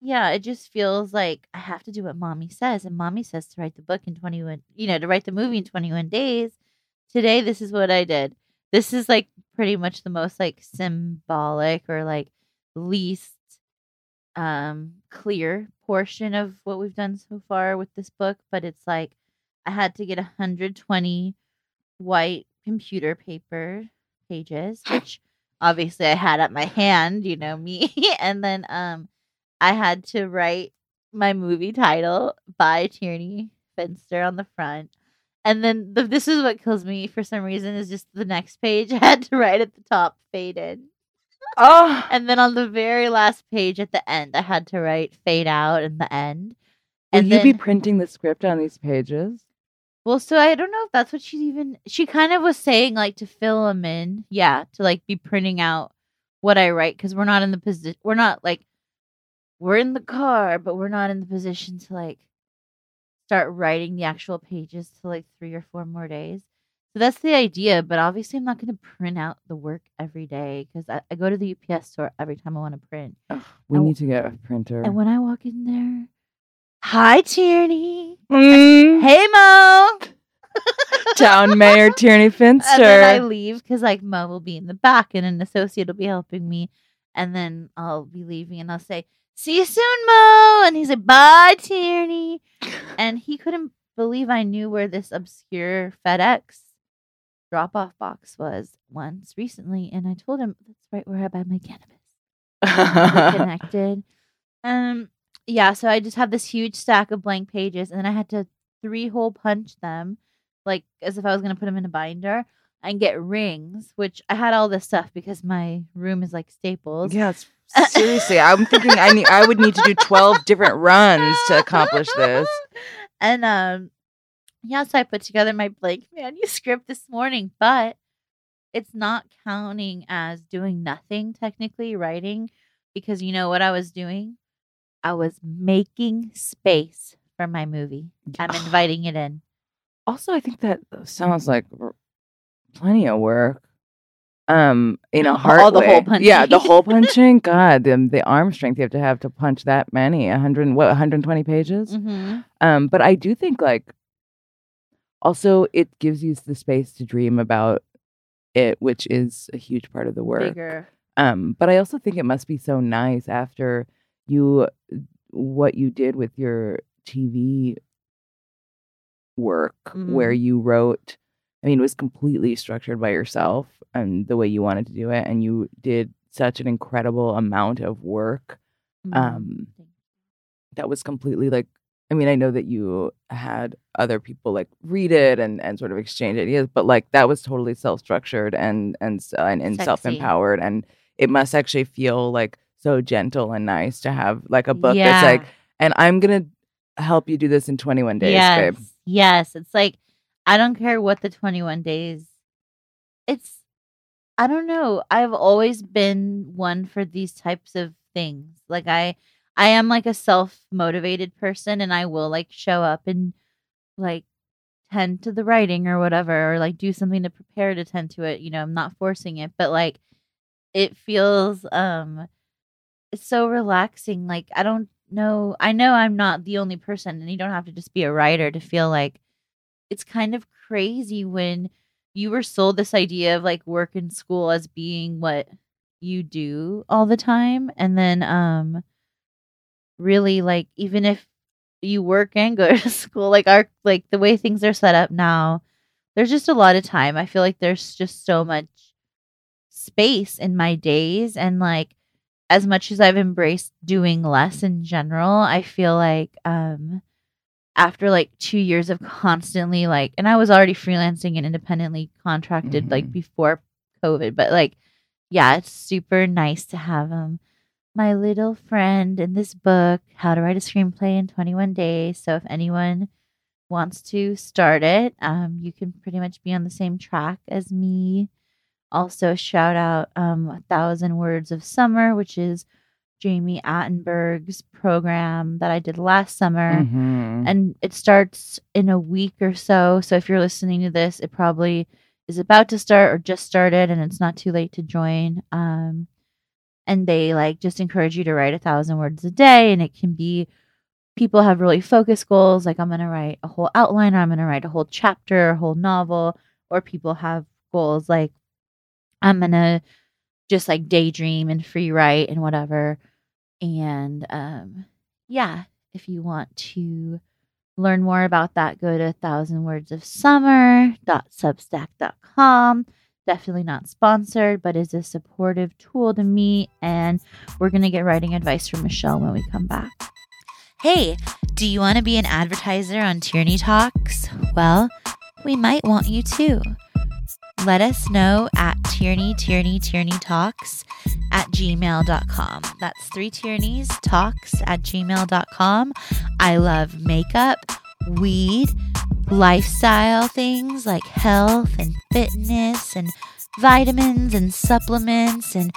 yeah, it just feels like I have to do what mommy says, and mommy says to write the book in twenty one, you know, to write the movie in twenty one days. Today, this is what I did. This is like pretty much the most like symbolic or like least um clear portion of what we've done so far with this book, but it's like I had to get 120 white computer paper pages, *gasps* which obviously I had at my hand, you know me, *laughs* and then um I had to write my movie title by Tierney Finster on the front. And then the, this is what kills me for some reason is just the next page *laughs* I had to write at the top faded. Oh, ah. And then on the very last page at the end, I had to write fade out in the end. will And you then, be printing the script on these pages? well, so I don't know if that's what she's even. She kind of was saying like to fill them in, yeah, to like be printing out what I write because we're not in the position. We're not like we're in the car, but we're not in the position to like start writing the actual pages to like three or four more days. So that's the idea, but obviously I'm not going to print out the work every day because I, I go to the UPS store every time I want to print. We Oh. need to get a printer. And when I walk in there, hi Tierney, Mm, hey Mo, *laughs* Town Mayor Tierney Finster. *laughs* and then I leave because like Mo will be in the back and an associate will be helping me, and then I'll be leaving and I'll say, "See you soon, Mo," and he's like, "Bye, Tierney," *laughs* and he couldn't believe I knew where this obscure FedEx drop off box was once recently, and I told him that's right where I buy my cannabis. *laughs* Connected. Um, yeah, so I just have this huge stack of blank pages, and then I had to three hole punch them, like as if I was gonna put them in a binder, and get rings. Which I had all this stuff because my room is like Staples. yes, seriously. I'm thinking I need. I would need to do twelve different runs to accomplish this. *laughs* And um, yeah, so I put together my blank manuscript this morning, but it's not counting as doing nothing technically writing because you know what I was doing? I was making space for my movie. I'm inviting it in. Also, I think that sounds like plenty of work. Um, in a hard All the hole way. Yeah, the *laughs* punching. hole punching. God, the, the arm strength you have to have to punch that many. A hundred, what, 120 pages. Mm-hmm. Um, but I do think like also it gives you the space to dream about it, which is a huge part of the work. Bigger. Um, but I also think it must be so nice after you what you did with your TV work where Mhm. you wrote I mean it was completely structured by yourself and the way you wanted to do it and you did such an incredible amount of work Mhm. um that was completely like I mean I know that you had other people like read it and and sort of exchange ideas but like that was totally self-structured and and s- and, and self-empowered and it must actually feel like so gentle and nice to have like a book that's like and I'm going to help you do this in 21 days yes. babe. Yes. It's like I don't care what the 21 days. It's I don't know. I've always been one for these types of things. Like I I am like a self-motivated person and I will like show up and like tend to the writing or whatever or like do something to prepare to tend to it, you know, I'm not forcing it, but like it feels um it's so relaxing. Like I don't know. I know I'm not the only person, and you don't have to just be a writer to feel like it's kind of crazy when you were sold this idea of like work and school as being what you do all the time, and then um, really like even if you work and go *laughs* to school, like our like the way things are set up now, there's just a lot of time. I feel like there's just so much space in my days and like as much as I've embraced doing less in general, I feel like um after like 2 years of constantly like and I was already freelancing and independently contracted like Mhm. before COVID, but like yeah, it's super nice to have um my little friend in this book, How to Write a Screenplay in 21 Days. So if anyone wants to start it, um you can pretty much be on the same track as me also shout out um a thousand words of summer which is Jami Attenberg's program that i did last summer. Mhm. and it starts in a week or so. So if you're listening to this it probably is about to start or just started and it's not too late to join. Um and they like just encourage you to write a thousand words a day and it can be people have really focused goals like i'm going to write a whole outline or i'm going to write a whole chapter a whole novel or people have goals like i'm going to just like daydream and free write and whatever and um yeah, if you want to learn more about that, go to thousandwordsofsummer.substack.com. Definitely not sponsored, but is a supportive tool to me. And we're going to get writing advice from Michelle when we come back. Hey, do you want to be an advertiser on Tierney Talks? Well, we might want you too. Let us know at Tierney, Tierney, Tierney talks at gmail.com. That's three Tierneys talks at gmail.com. I love makeup, weed, lifestyle things like health and fitness and vitamins and supplements and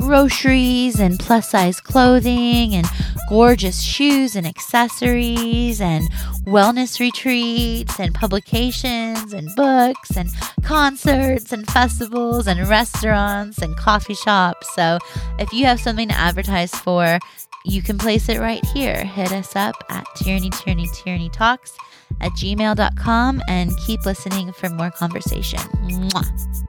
groceries and plus size clothing and gorgeous shoes and accessories and wellness retreats and publications and books and concerts and festivals and restaurants and coffee shops. So if you have something to advertise for, you can place it right here. Hit us up at Tierney, Tierney, Tierney talks at gmail.com and keep listening for more conversation. Mwah.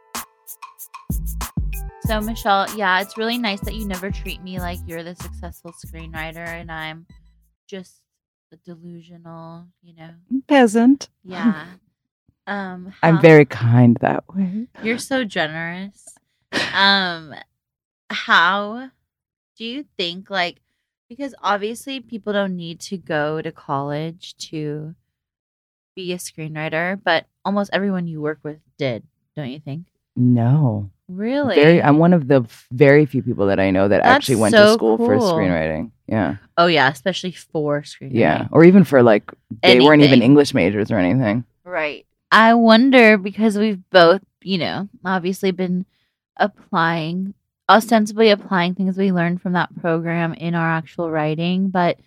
So, Michelle, yeah, it's really nice that you never treat me like you're the successful screenwriter and I'm just a delusional, you know. Peasant. Yeah. *laughs* Um I'm very kind that way. You're so generous. Um how do you think like because obviously people don't need to go to college to be a screenwriter, but almost everyone you work with did, don't you think? No. Really? Very I'm one of the very few people that I know that That's actually went so to school for screenwriting. Yeah. oh yeah, especially for screenwriting. Yeah. Or even for like they weren't even English majors or anything. Right. I wonder because we've both, you know, obviously been applying, ostensibly applying things we learned from that program in our actual writing. But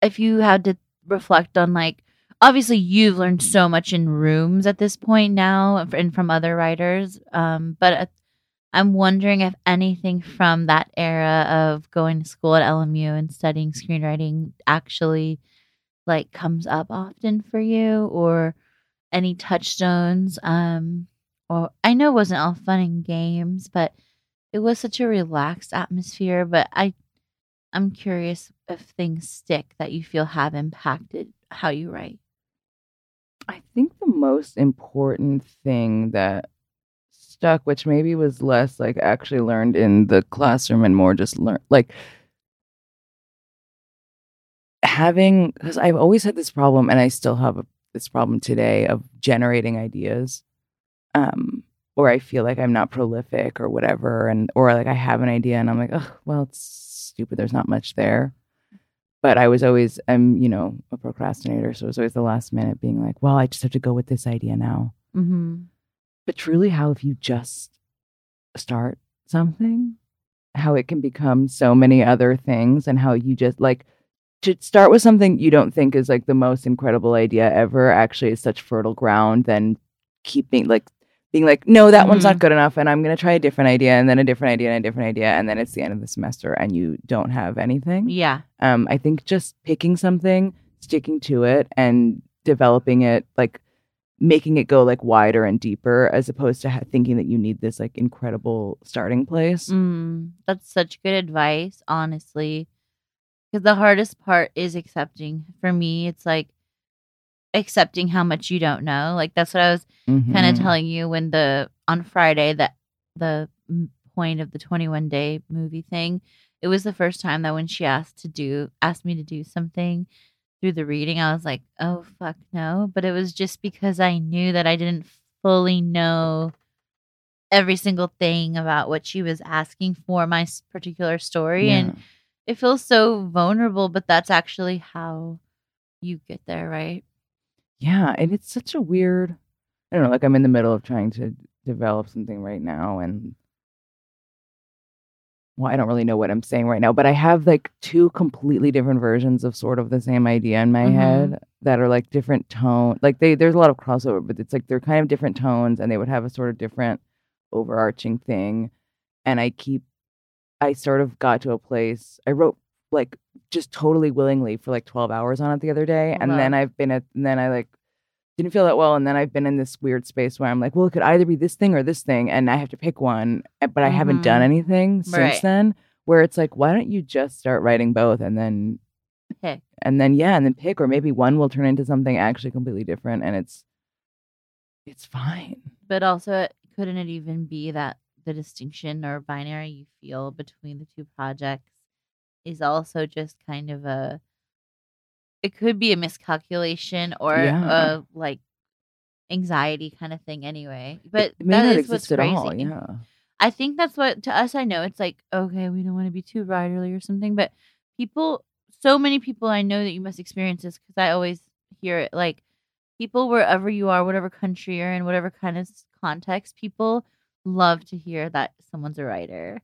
if you had to reflect on, like, obviously you've learned so much in rooms at this point now and from other writers. Um, but uh, I'm wondering if anything from that era of going to school at LMU and studying screenwriting actually like comes up often for you or any touchstones um or i know it wasn't all fun and games but it was such a relaxed atmosphere but i i'm curious if things stick that you feel have impacted how you write I think the most important thing that stuck, which maybe was less like actually learned in the classroom and more just learned like having because I've always had this problem and I still have a, this problem today of generating ideas. Um or I feel like I'm not prolific or whatever and or like I have an idea and I'm like, oh well it's stupid, there's not much there but I was always I'm you know a procrastinator, so it was always the last minute being like, well, I just have to go with this idea now. mm-hmm. But truly, how if you just start something, how it can become so many other things, and how you just like to start with something you don't think is like the most incredible idea ever. Actually, is such fertile ground. Then keeping like being like, no, that one's not Mhm. good enough, and I'm gonna try a different idea, and then a different idea, and a different idea, and then it's the end of the semester, and you don't have anything yeah um, I think just picking something, sticking to it, and developing it, like making it go like wider and deeper, as opposed to ha- thinking that you need this like incredible starting place. mm, that's such good advice honestly because the hardest part is accepting for me it's like accepting how much you don't know. Like that's what i was kind of mm-hmm. telling you when the on Friday that the point of the 21 day movie thing. It was the first time that when she asked to do asked me to do something through the reading I was like oh fuck no. But it was just because I knew that I didn't fully know every single thing about what she was asking for my particular story. Yeah. and it feels so vulnerable but that's actually how you get there right yeah, and it's such a weird. I don't know. Like I'm in the middle of trying to develop something right now, and well, I don't really know what I'm saying right now, but I have like two completely different versions of sort of the same idea in my Mhm. head that are like different tone. Like they there's a lot of crossover, but it's like they're kind of different tones and they would have a sort of different overarching thing. And I keep I sort of got to a place I wrote like just totally willingly for like 12 hours on it the other day and then I've been at and then I like didn't feel that well and then I've been in this weird space where I'm like, well, it could either be this thing or this thing and I have to pick one, eh, but I haven't done Mhm. anything since then where it's like, why don't you just start writing both and then pick. and then yeah, and then pick, or maybe one will turn into something actually completely different, and it's it's fine. But also, couldn't it even be that the distinction or binary you feel between the two projects is also just kind of a it could be a miscalculation or Yeah. a like anxiety kind of thing anyway. But that is what's at crazy. all. Yeah, I think that's what to us I know it's like okay, we don't want to be too writerly or something, but people so many people I know that you must experience this cuz I always hear it like people wherever you are, whatever country you're in, whatever kind of context, people love to hear that someone's a writer.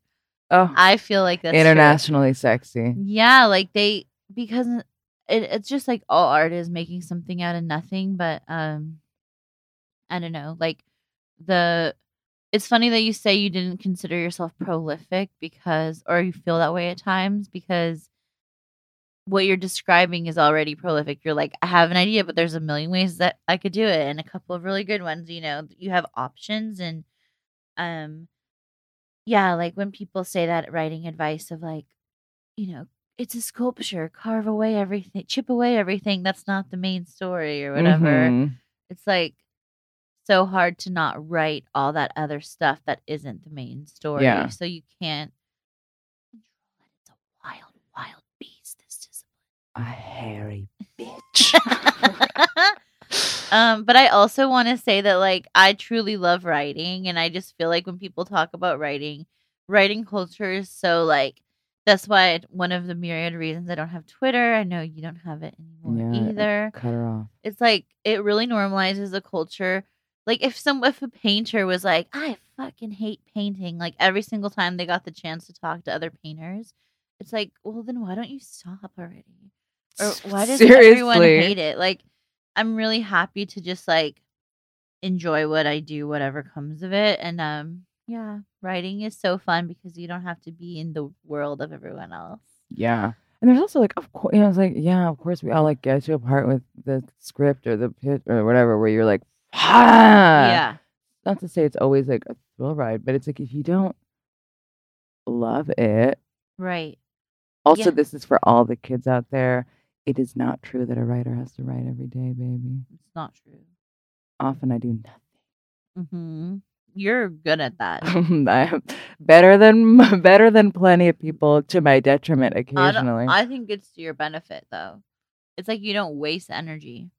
Oh, I feel like that's true. internationally sexy. Yeah, like they because it, it's just like all art is making something out of nothing, but um I don't know, like the it's funny that you say you didn't consider yourself prolific because or you feel that way at times because what you're describing is already prolific. You're like, I have an idea, but there's a million ways that I could do it and a couple of really good ones, you know. You have options and um yeah, like when people say that writing advice of like, you know, it's a sculpture, carve away everything, chip away everything. That's not the main story or whatever. Mhm. It's like so hard to not write all that other stuff that isn't the main story. Yeah. So you can't control it. It's a wild, wild beast, this discipline. A hairy *laughs* bitch. *laughs* um, but I also want to say that like I truly love writing, and I just feel like when people talk about writing, writing culture is so like that's why one of the myriad reasons I don't have Twitter. I know you don't have it anymore Yeah, either. Cut her off. It's like it really normalizes a culture. Like if some if a painter was like, I fucking hate painting, like every single time they got the chance to talk to other painters, it's like, well then why don't you stop already? Or why does everyone hate it? Like I'm really happy to just like enjoy what I do, whatever comes of it. And um yeah, writing is so fun because you don't have to be in the world of everyone else. Yeah. And there's also like, of course, you know, it's like, yeah, of course, we all like get to a part with the script or the pitch or whatever where you're like, ah. yeah. Not to say it's always like a thrill ride, but it's like if you don't love it. Right. Also, Yeah. this is for all the kids out there. It is not true that a writer has to write every day, baby. It's not true. Often I do nothing. hmm You're good at that. *laughs* I am better than *laughs* better than plenty of people to my detriment I, occasionally. I think it's to your benefit though. It's like you don't waste energy.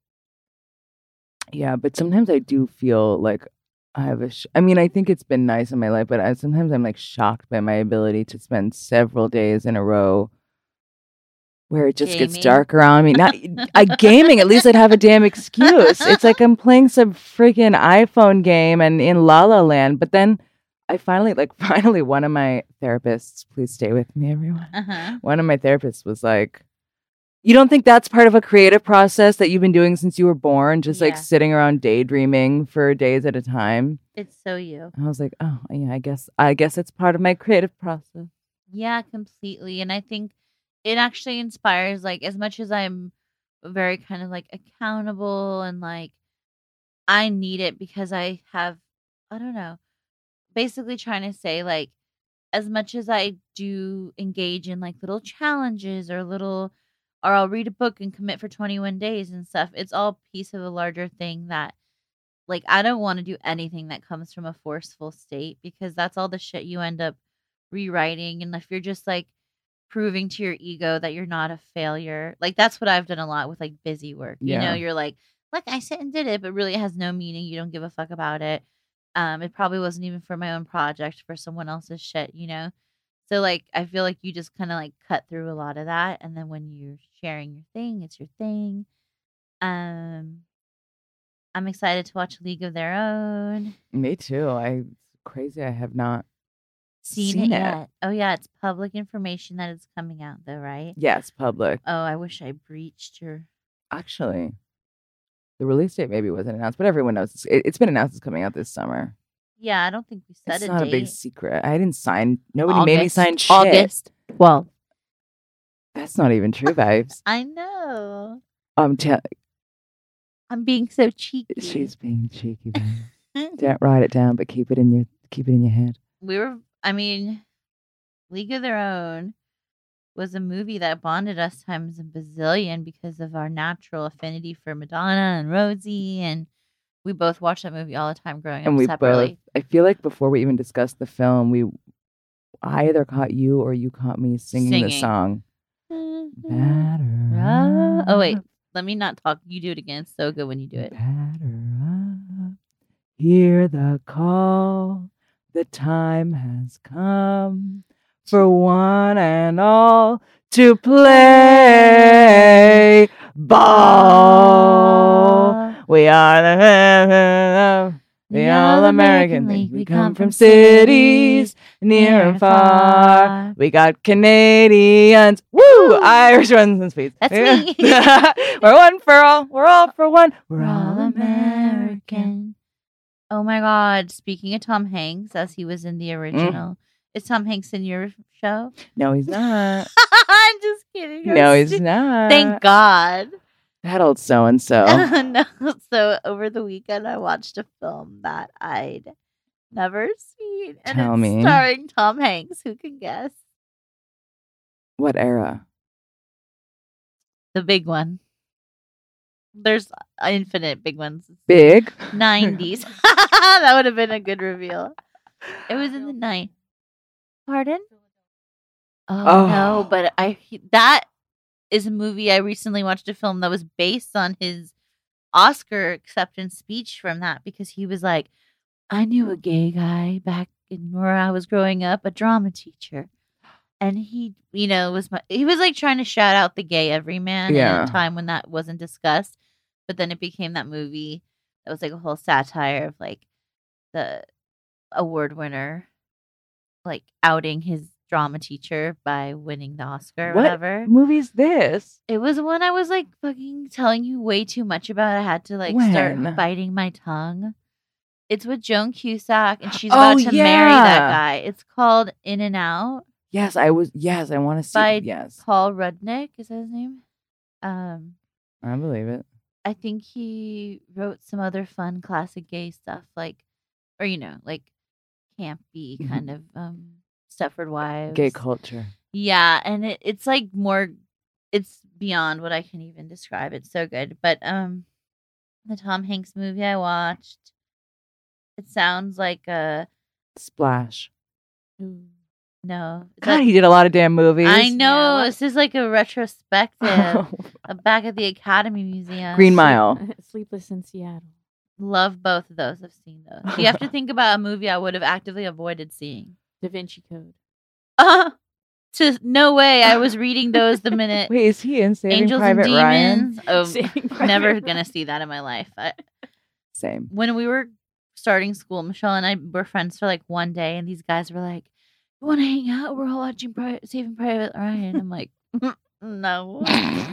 Yeah, but sometimes I do feel like I have a. Sh- I mean, I think it's been nice in my life, but I, sometimes I'm like shocked by my ability to spend several days in a row where it just gets Gaming. dark around me. Not I gaming. At least I'd have a damn excuse. It's like I'm playing some freaking iPhone game and in La La Land, but then I finally like *laughs* finally one of my therapists. Please stay with me, everyone Uh-huh. one of my therapists was like, You don't think that's part of a creative process that you've been doing since you were born, just like sitting around daydreaming for days at a time? It's so you. I was like, Oh, yeah, I guess I guess it's part of my creative process. Yeah, completely. And I think it actually inspires like as much as I'm very kind of like accountable and like I need it because I have I don't know. Basically trying to say like as much as I do engage in like little challenges or little or I'll read a book and commit for 21 days and stuff, it's all piece of a larger thing that like I don't want to do anything that comes from a forceful state because that's all the shit you end up rewriting and if you're just like proving to your ego that you're not a failure. Like that's what i've done a lot with like busy work. You know you're like look i sit and did it but really it has no meaning. You don't give a fuck about it. Um it probably wasn't even for my own project for someone else's shit you know? So like i feel like you just kind of like cut through a lot of that and then when you're sharing your thing it's your thing. Um i'm excited to watch league of their own. Me too. I it's crazy I have not seen, Seen it, it. yet. Oh yeah, it's public information that it's coming out though, right? Yes, public. Oh, I wish I breached your. Actually. The release date maybe wasn't announced, but everyone knows it's, it, it's been announced it's coming out this summer. Yeah, I don't think we said It's a not date. a big secret. I didn't sign. Nobody made me sign shit. August. Well, That's not even true, vibes. *laughs* I know. I'm te- I'm being so cheeky. she's being cheeky. *laughs* Don't write it down, but keep it in your keep it in your head. we were. I mean, League of Their Own. was a movie that bonded us times a bazillion because of our natural affinity for Madonna and Rosie, and we both watched that movie all the time growing and up we separately. both. I feel like before we even discussed the film, we I either caught you or you caught me singing, the song. Mm-hmm. Batter Oh wait, let me not talk. You do it again. It's so good when you do it. batter up. Hear the call. The time has come for one and all to play ball. We are the the All American League. We come from cities near and far. We got Canadians. Woo! Woo! Irish runs and speeds. That's me. *laughs* We're one for all. We're all for one. We're all American. Oh my God! Speaking of Tom Hanks, as he was in the mm. original, is Tom Hanks in your show? No, he's not. *laughs* I'm just kidding. I'm no, he's stu- not. Thank God. That old so and so. no, so over the weekend I watched a film that I'd never seen, and Tell it's me. starring Tom Hanks. Who can guess? What era? The big one. There's infinite big ones. Big. 90s. *laughs* *laughs* that would have been a good reveal. It was in the night. Pardon? Oh, Oh. no, but I that is a movie I recently watched a film that was based on his Oscar acceptance speech from that because he was like, I knew a gay guy back in where I was growing up, a drama teacher. And he, you know, was my he was like trying to shout out the gay everyman Yeah. in a time when that wasn't discussed. But then it became that movie that was like a whole satire of like the award winner like outing his drama teacher by winning the Oscar or What whatever. movie's this? It was one I was like fucking telling you way too much about. I had to like When? start biting my tongue. It's with Joan Cusack and she's *gasps* Oh, about to marry that guy. It's called In and Out. Yes, I was. Yes, I want to see. By yes, Paul Rudnick is that his name. Um, I believe it. I think he wrote some other fun classic gay stuff, like, or you know, like campy Mhm. kind of um Stepford Wives. Gay culture. Yeah, and it, it's like more it's beyond what I can even describe. It's so good. But um the Tom Hanks movie I watched it sounds like a Splash. No. Is *laughs* God, that- he did a lot of damn movies. I know. what- this is like a retrospective *laughs* uh, back at the Academy Museum. Green Mile. *laughs* Sleepless in Seattle. Love both of those. I've seen those. You have to think about a movie I would have actively avoided seeing. Da Vinci Code. Uh, to no way. I was reading those the minute Wait, is he in Saving Angels Private and Ryan? Demons. Oh, Saving Private never gonna see that in my life. I, Same. when we were starting school, Michelle and I were friends for like one day, and these guys were like, "You want to hang out? We're all watching Pri- Saving Private Ryan." I'm like, "No."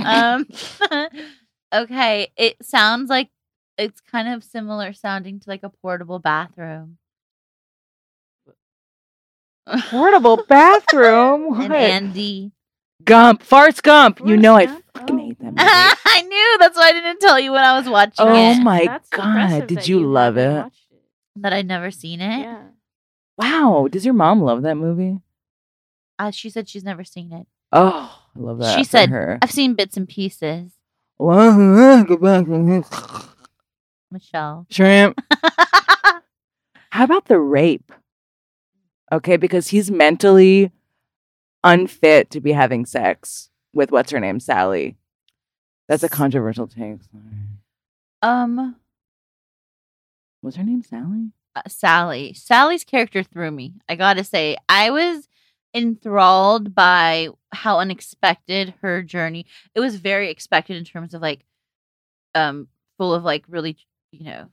um, *laughs* okay, it sounds like it's kind of similar sounding to like a portable bathroom. Portable bathroom. *laughs* and Andy. Gump. Farts Gump. you Forrest know I fucking Oh. hate that *laughs* movie. I knew that's why I didn't tell you when I was watching Oh it my That's God, did that you love it? it? that I'd never seen it. Yeah. Wow. Does your mom love that movie? Uh, she said she's never seen it. Oh, I love that. She for said, her. I've seen bits and pieces. Go *laughs* back Michelle. Shrimp. *laughs* How about the rape? Okay, because he's mentally unfit to be having sex with what's her name, Sally. That's a controversial take. Um, Was her name Sally? Uh, Sally. Sally's character threw me. I gotta say, I was enthralled by how unexpected her journey. It was very expected in terms of like, um, full of like really, you know,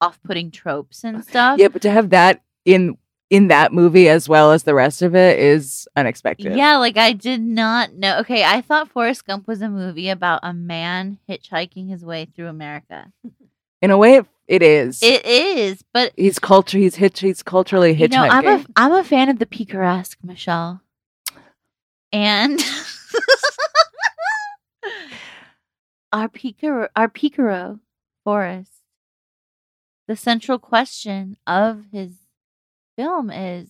off-putting tropes and stuff. Yeah, but to have that in in that movie as well as the rest of it is unexpected. Yeah, like I did not know. Okay, I thought Forrest Gump was a movie about a man hitchhiking his way through America. In a way, it is. It is, but he's culture. He's hitch. He's culturally you hitchhiking. know, I'm a I'm a fan of the picaresque, Michelle, and *laughs* our Picaro, our Picaro Forrest. The central question of his film is,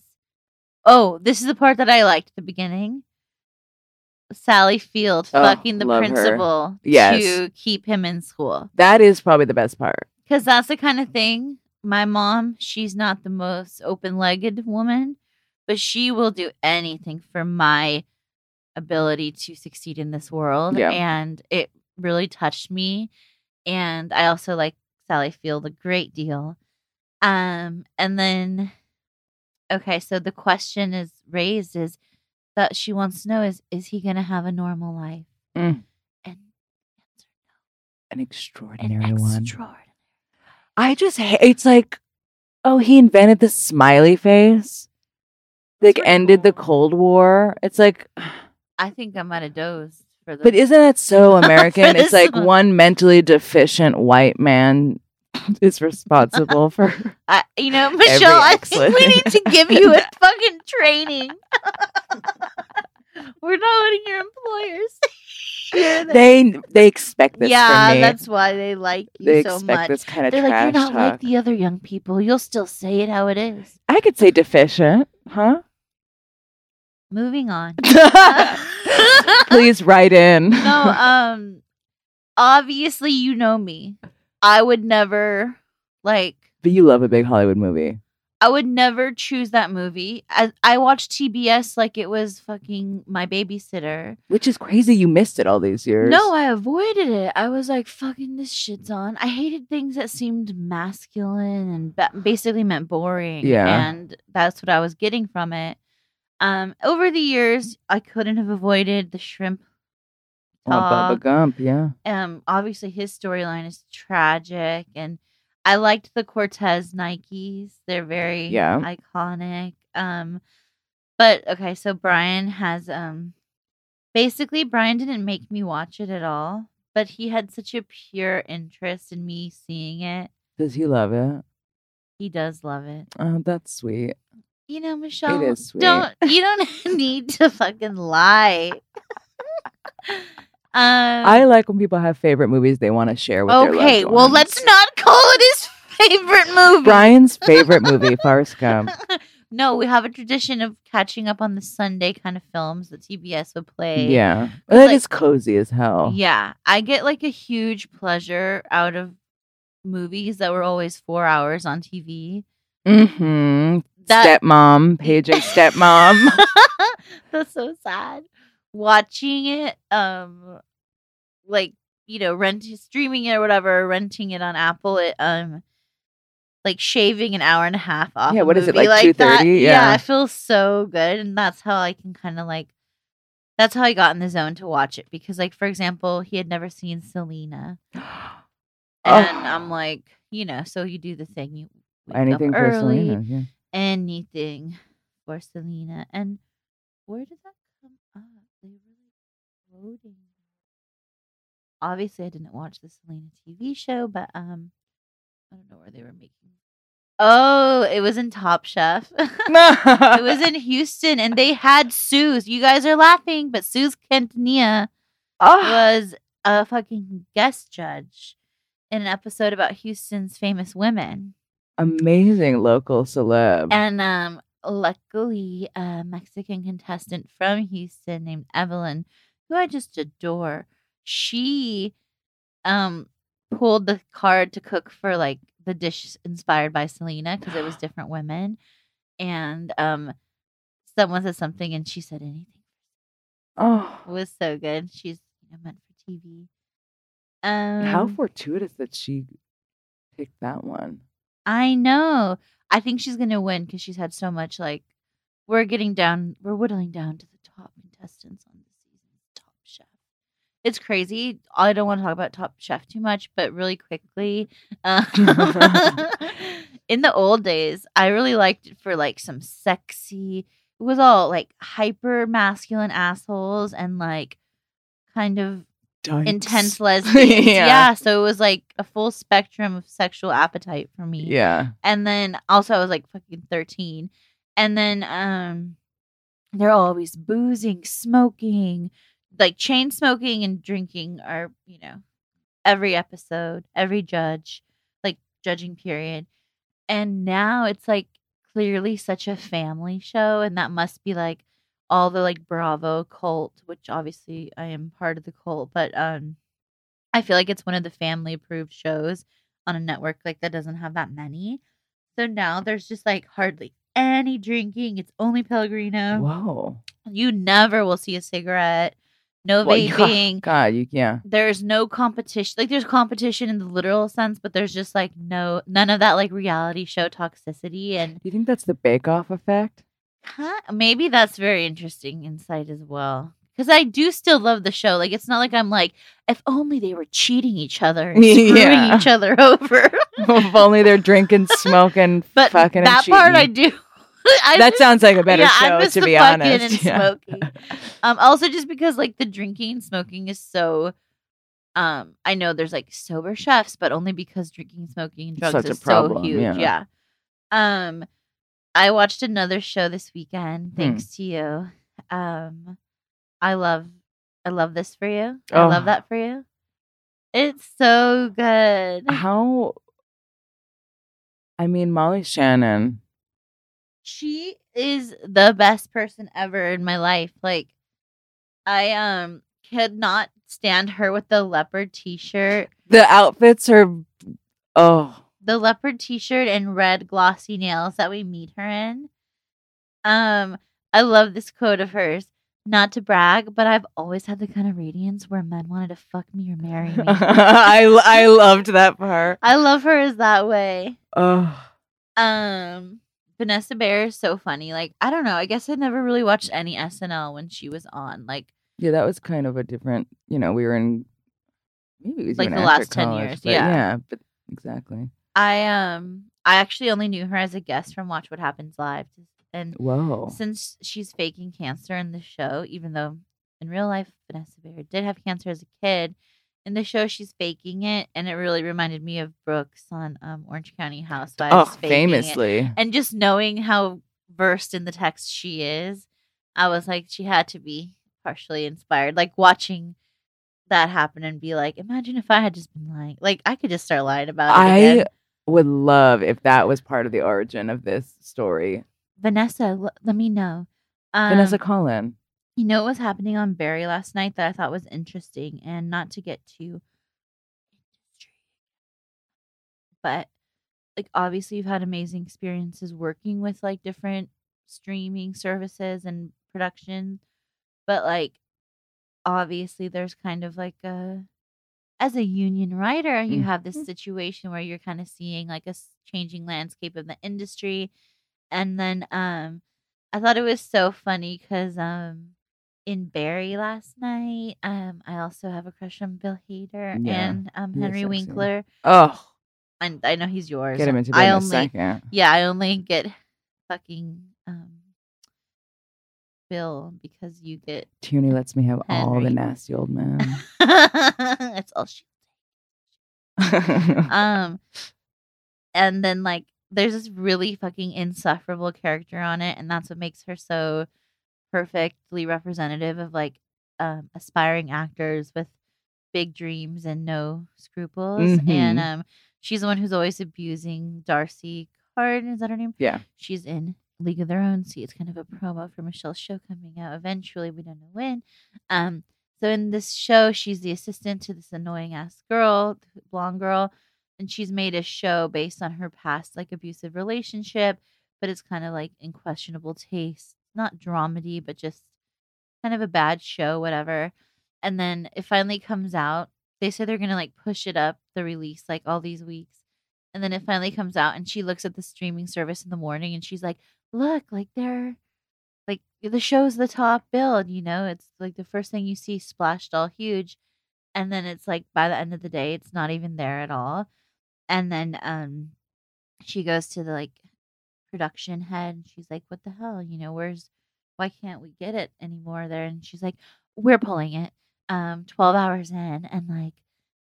oh, this is the part that I liked at the beginning. Sally Field Oh, fucking the her. principal Yes. to keep him in school. That is probably the best part. Because that's the kind of thing. My mom, she's not the most open legged woman, but she will do anything for my ability to succeed in this world. Yeah. And it really touched me. And I also like Sally Field a great deal. Um, and then okay, so the question is raised is that she wants to know is is he gonna have a normal life? Mm. And An an extraordinary one. extraordinary. I just hate. It's like, oh, he invented the smiley face. Like pretty ended the. Cold War. It's like, *sighs* I think I'm might have dozed for the but isn't that so *laughs* American? it's like one. one mentally deficient white man *laughs* is responsible for. *laughs* I, you know, Michelle, I think we need to *laughs* give you a fucking training. We're not letting your employers they they expect this yeah, from me. that's why they like you they so expect much. this kind of They're like, you're not talk. like the other young people. You'll still say it how it is. I could say deficient, huh? Moving on. Please write in. no, um, obviously you know me. I would never like. but you love a big Hollywood movie. I would never choose that movie. I, I watched TBS like it was fucking my babysitter. Which is crazy you missed it all these years. No, I avoided it. I was like, fucking this shit's on. I hated things that seemed masculine and ba- basically meant boring. Yeah. And that's what I was getting from it. Um, over the years, I couldn't have avoided the shrimp. Oh, Bubba. Gump, yeah. Um, obviously his storyline is tragic, and I liked the Cortez Nikes. They're very Yeah. iconic. Um, but okay, so Brian has um, basically Brian didn't make me watch it at all, but he had such a pure interest in me seeing it. Does he love it? He does love it. Oh, that's sweet. You know, Michelle. is sweet. Don't you don't *laughs* need to fucking lie. *laughs* um, I like when people have favorite movies they want to share with their okay, well, let's not call it his favorite movie. Brian's *laughs* favorite movie, Forrest Gump. *laughs* no, we have a tradition of catching up on the Sunday kind of films that TBS would play. Yeah. Well, that like- is cozy as hell. Yeah. I get like a huge pleasure out of movies that were always four hours on TV. Mm-hmm. That Stepmom, *laughs* paging stepmom. that's so sad. Watching it, um, like you know, renting, streaming it or whatever, renting it on Apple, it um, like shaving an hour and a half off. Yeah, what is it, like that. 2:30? Yeah, Yeah. it feels so good, and that's how I can kind of like. That's how I got in the zone to watch it because, like, for example, he had never seen Selena, *gasps* and Oh. I'm like, you know, so you do the thing, you Anything for early, Selena. Yeah. anything for Selena. And where did that come up? They Obviously, I didn't watch the Selena TV show, but um, I don't know where they were making. Oh, it was in Top Chef. *laughs* it was in *laughs* Houston, and they had Suze. You guys are laughing, but Suze Quintanilla Oh, was a fucking guest judge in an episode about Houston's famous women. amazing local celeb. And um, luckily, a Mexican contestant from Houston named Evelyn, who I just adore, she um pulled the card to cook for like the dish inspired by Selena because it was *gasps* different women, and um, someone said something and she said anything. oh, It was so good. She's you know meant for TV. Um, how fortuitous that she picked that one. I know. I think she's gonna win because she's had so much. Like, we're getting down. We're whittling down to the top contestants on this season's Top Chef. It's crazy. I don't want to talk about Top Chef too much, but really quickly, uh, *laughs* *laughs* in the old days, I really liked it for like some sexy. It was all like hyper masculine assholes and like kind of intense *laughs* lesbians. Yeah. yeah. So it was like a full spectrum of sexual appetite for me. Yeah. And then also I was like fucking 13. And then um they're always boozing, smoking, like chain smoking and drinking are, you know, every episode, every judge, like judging period. And now it's like clearly such a family show and that must be like all the like Bravo cult, which obviously I am part of the cult, but um I feel like it's one of the family approved shows on a network like that doesn't have that many. So now there's just like hardly any drinking. It's only Pellegrino. Whoa. You never will see a cigarette. No Well, *laughs* yeah. God, you yeah. There's no competition. Like there's competition in the literal sense, but there's just like no none of that like reality show toxicity and Do you think that's the Bake Off effect? Huh? Maybe that's very interesting insight as well. Because I do still love the show. Like it's not like I'm like, if only they were cheating each other and *laughs* screwing Yeah. each other *laughs* over. if only they're drinking, smoking, but fucking, and that part I do. *laughs* I that sounds like a better yeah, I show, miss to the be fucking honest. and *laughs* Yeah. smoking. Um, also just because like the drinking smoking is so. Um, I know there's like sober chefs, but only because drinking, smoking, and drugs Such is problem, so huge. yeah. Yeah. Um, I watched another show this weekend, Hmm. thanks to you. Um, I love, I love this for you. I love Oh. that for you. It's so good. How? I mean, Molly Shannon. She is the best person ever in my life. Like I um could not stand her with the leopard t-shirt, The outfits are. Oh, the leopard t-shirt and red glossy nails that we meet her in. Um I love this quote of hers. Not to brag, but I've always had the kind of radiance where men wanted to fuck me or marry me. *laughs* I I loved that part. I love her as that way. Oh, Um, Vanessa Bayer is so funny. Like, I don't know. I guess I never really watched any SNL when she was on. Like, yeah, that was kind of a different. You know, we were in. Maybe it was Like the last 10 years, but yeah. yeah, but exactly. I um, I actually only knew her as a guest from Watch What Happens Live, and Whoa. since she's faking cancer in the show, even though in real life Vanessa Bayer did have cancer as a kid, in the show she's faking it, and it really reminded me of Brooks on um, Orange County Housewives. Oh, faking it. famously. and just knowing how versed in the text she is, I was like, she had to be partially inspired. Like watching that happen and be like, imagine if I had just been lying. Like I could just start lying about it. I again. would love if that was part of the origin of this story. Vanessa, l- let me know. Um, Vanessa Collin. You know what was happening on Barry last night that I thought was interesting, and not to get too industry, *laughs* but like obviously you've had amazing experiences working with like different streaming services and production, but like obviously there's kind of like a as a union writer you have this Mhm. situation where you're kind of seeing like a changing landscape of the industry and then um i thought it was so funny because um in barry last night um i also have a crush on bill hader Yeah, and um he henry winkler. Oh, and i know he's yours. Get him into i bed in a only second. yeah i only get fucking um bill because you get Tierney lets me have all the nasty old *laughs* men. that's all she *laughs* um and then like there's this really fucking insufferable character on it and that's what makes her so perfectly representative of like um aspiring actors with big dreams and no scruples and Mhm. um she's the one who's always abusing darcy card is that her name yeah. she's in League of Their Own. See, it's kind of a promo for Michelle's show coming out eventually. We don't know when. Um, so in this show, she's the assistant to this annoying ass girl, blonde girl, and she's made a show based on her past like abusive relationship, but it's kind of like in questionable taste, not dramedy, but just kind of a bad show, whatever. And then it finally comes out. They say they're gonna like push it up the release like all these weeks. And then it finally comes out and she looks at the streaming service in the morning and she's like, Look, like they're like the show's the top build, you know, it's like the first thing you see splashed all huge. And then it's like by the end of the day, it's not even there at all. And then um she goes to the like production head and she's like, What the hell? You know, where's why can't we get it anymore there? And she's like, We're pulling it um 12 hours in and like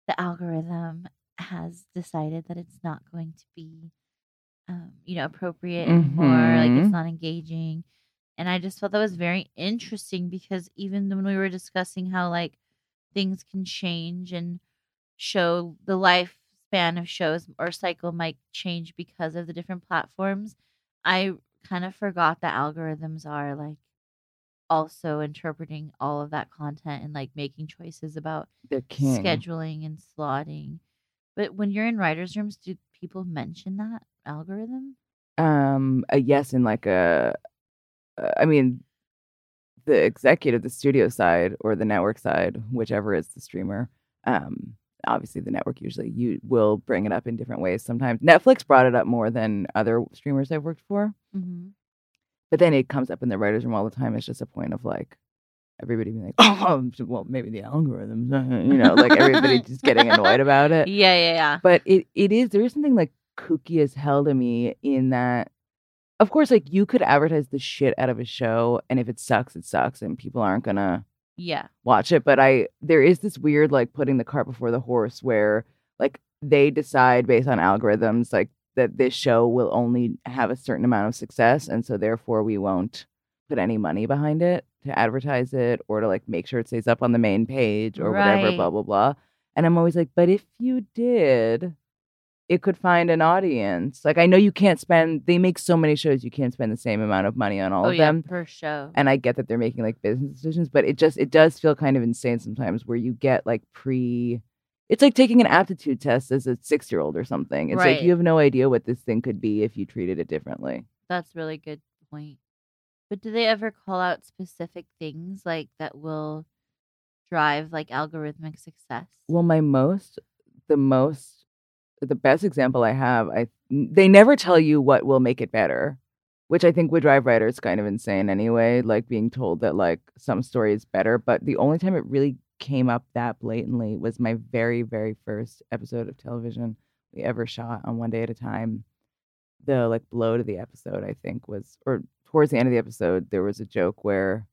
the algorithm has decided that it's not going to be um, you know, appropriate anymore. Like it's Mhm. not engaging. And I just felt that was very interesting because even when we were discussing how like things can change and show the lifespan of shows or cycle might change because of the different platforms, I kind of forgot that algorithms are like also interpreting all of that content and like making choices about king. scheduling and slotting. But when you're in writers' rooms, do people mention that algorithm? Um, a yes in like a, uh, I mean, the executive, the studio side or the network side, whichever is the streamer. Um, obviously the network usually you will bring it up in different ways. Sometimes Netflix brought it up more than other streamers I've worked for, Mm-hmm. but then it comes up in the writers' room all the time. It's just a point of like everybody being like, *laughs* oh, well, maybe the algorithms, *laughs* you know, like everybody *laughs* just getting annoyed about it. Yeah, yeah, yeah. but it, it is there is something like kooky as hell to me in that of course like you could advertise the shit out of a show and if it sucks it sucks and people aren't gonna Yeah. watch it but i there is this weird like putting the cart before the horse where like they decide based on algorithms like that this show will only have a certain amount of success and so therefore we won't put any money behind it to advertise it or to like make sure it stays up on the main page or whatever blah blah blah and i'm always like but if you did it could find an audience like i know you can't spend they make so many shows you can't spend the same amount of money on all oh of yeah, them per show. and I get that they're making like business decisions, but it just it does feel kind of insane sometimes where you get like pre it's like taking an aptitude test as a six year old or something. It's like you have no idea what this thing could be if you treated it differently. That's really good point. But do they ever call out specific things like that will drive like algorithmic success? Well, my most the most the best example I have, I they never tell you what will make it better. Which I think would drive writers kind of insane anyway, like being told that like some story is better. But the only time it really came up that blatantly was my very, very first episode of television we ever shot on one day at a time. The like blow to the episode, I think, was or towards the end of the episode, there was a joke where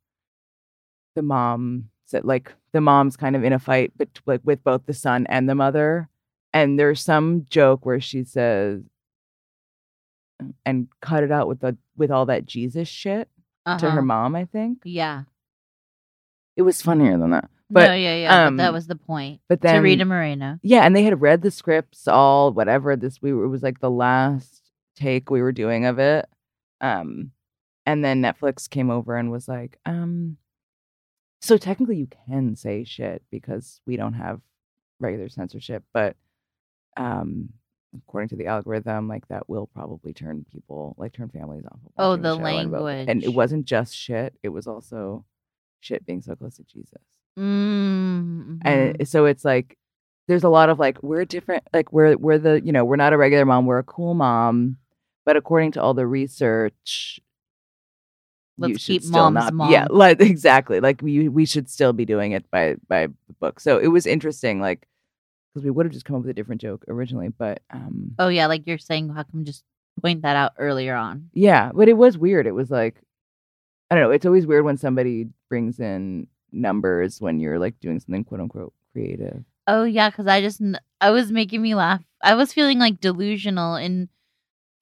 the mom said like the mom's kind of in a fight but like with both the son and the mother. And there's some joke where she says and cut it out with the with all that Jesus shit to her Uh-huh. mom, I think. Yeah. It was funnier than that. But no, yeah, yeah. but that um, was the point. but to then Rita Moreno. Yeah, and they had read the scripts all whatever this we were it was like the last take we were doing of it. Um and then Netflix came over and was like, um so technically you can say shit because we don't have regular censorship, but um according to the algorithm, like that will probably turn people like turn families off. Of Oh, the language. and and, it wasn't just shit; it was also shit being so close to Jesus Mm-hmm. and so it's like there's a lot of like we're different like we're we're the you know we're not a regular mom we're a cool mom but according to all the research Let's keep mom's not yeah like *laughs* exactly like we we should still be doing it by by the book so it was interesting like because we would have just come up with a different joke originally but um oh yeah, like you're saying, how come just point that out earlier on? yeah but it was weird it was like i don't know it's always weird when somebody brings in numbers when you're like doing something quote unquote creative Oh yeah, because I just I was making me laugh. I was feeling like delusional in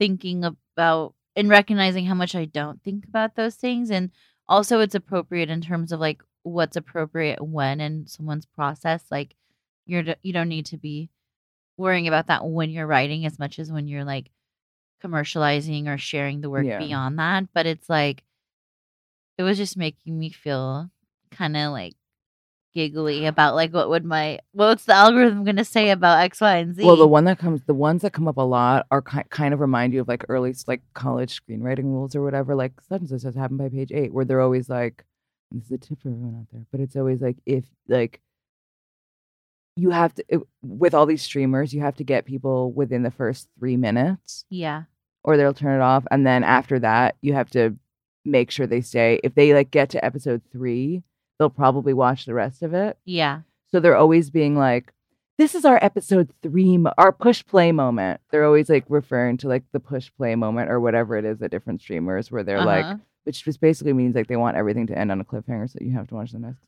thinking about and recognizing how much I don't think about those things, and also it's appropriate in terms of like what's appropriate when in someone's process. Like you're you don't need to be worrying about that when you're writing as much as when you're like commercializing or sharing the work Yeah. beyond that. But it's like it was just making me feel kind of like giggly about like what would my what's the algorithm going to say about X, Y, and Z? Well, the one that comes, the ones that come up a lot are ki- kind of remind you of like early like college screenwriting rules or whatever. Like such and such has happened by page eight, where they're always like, this is a tip for everyone out there, but it's always like if like you have to it- with all these streamers, you have to get people within the first three minutes, yeah, or they'll turn it off, and then after that, you have to make sure they stay. If they like get to episode three, they'll probably watch the rest of it. yeah, So they're always being like, this is our episode three, mo- our push play moment. They're always like referring to like the push play moment or whatever it is at different streamers where they're like, Uh-huh. which just basically means like they want everything to end on a cliffhanger so you have to watch the next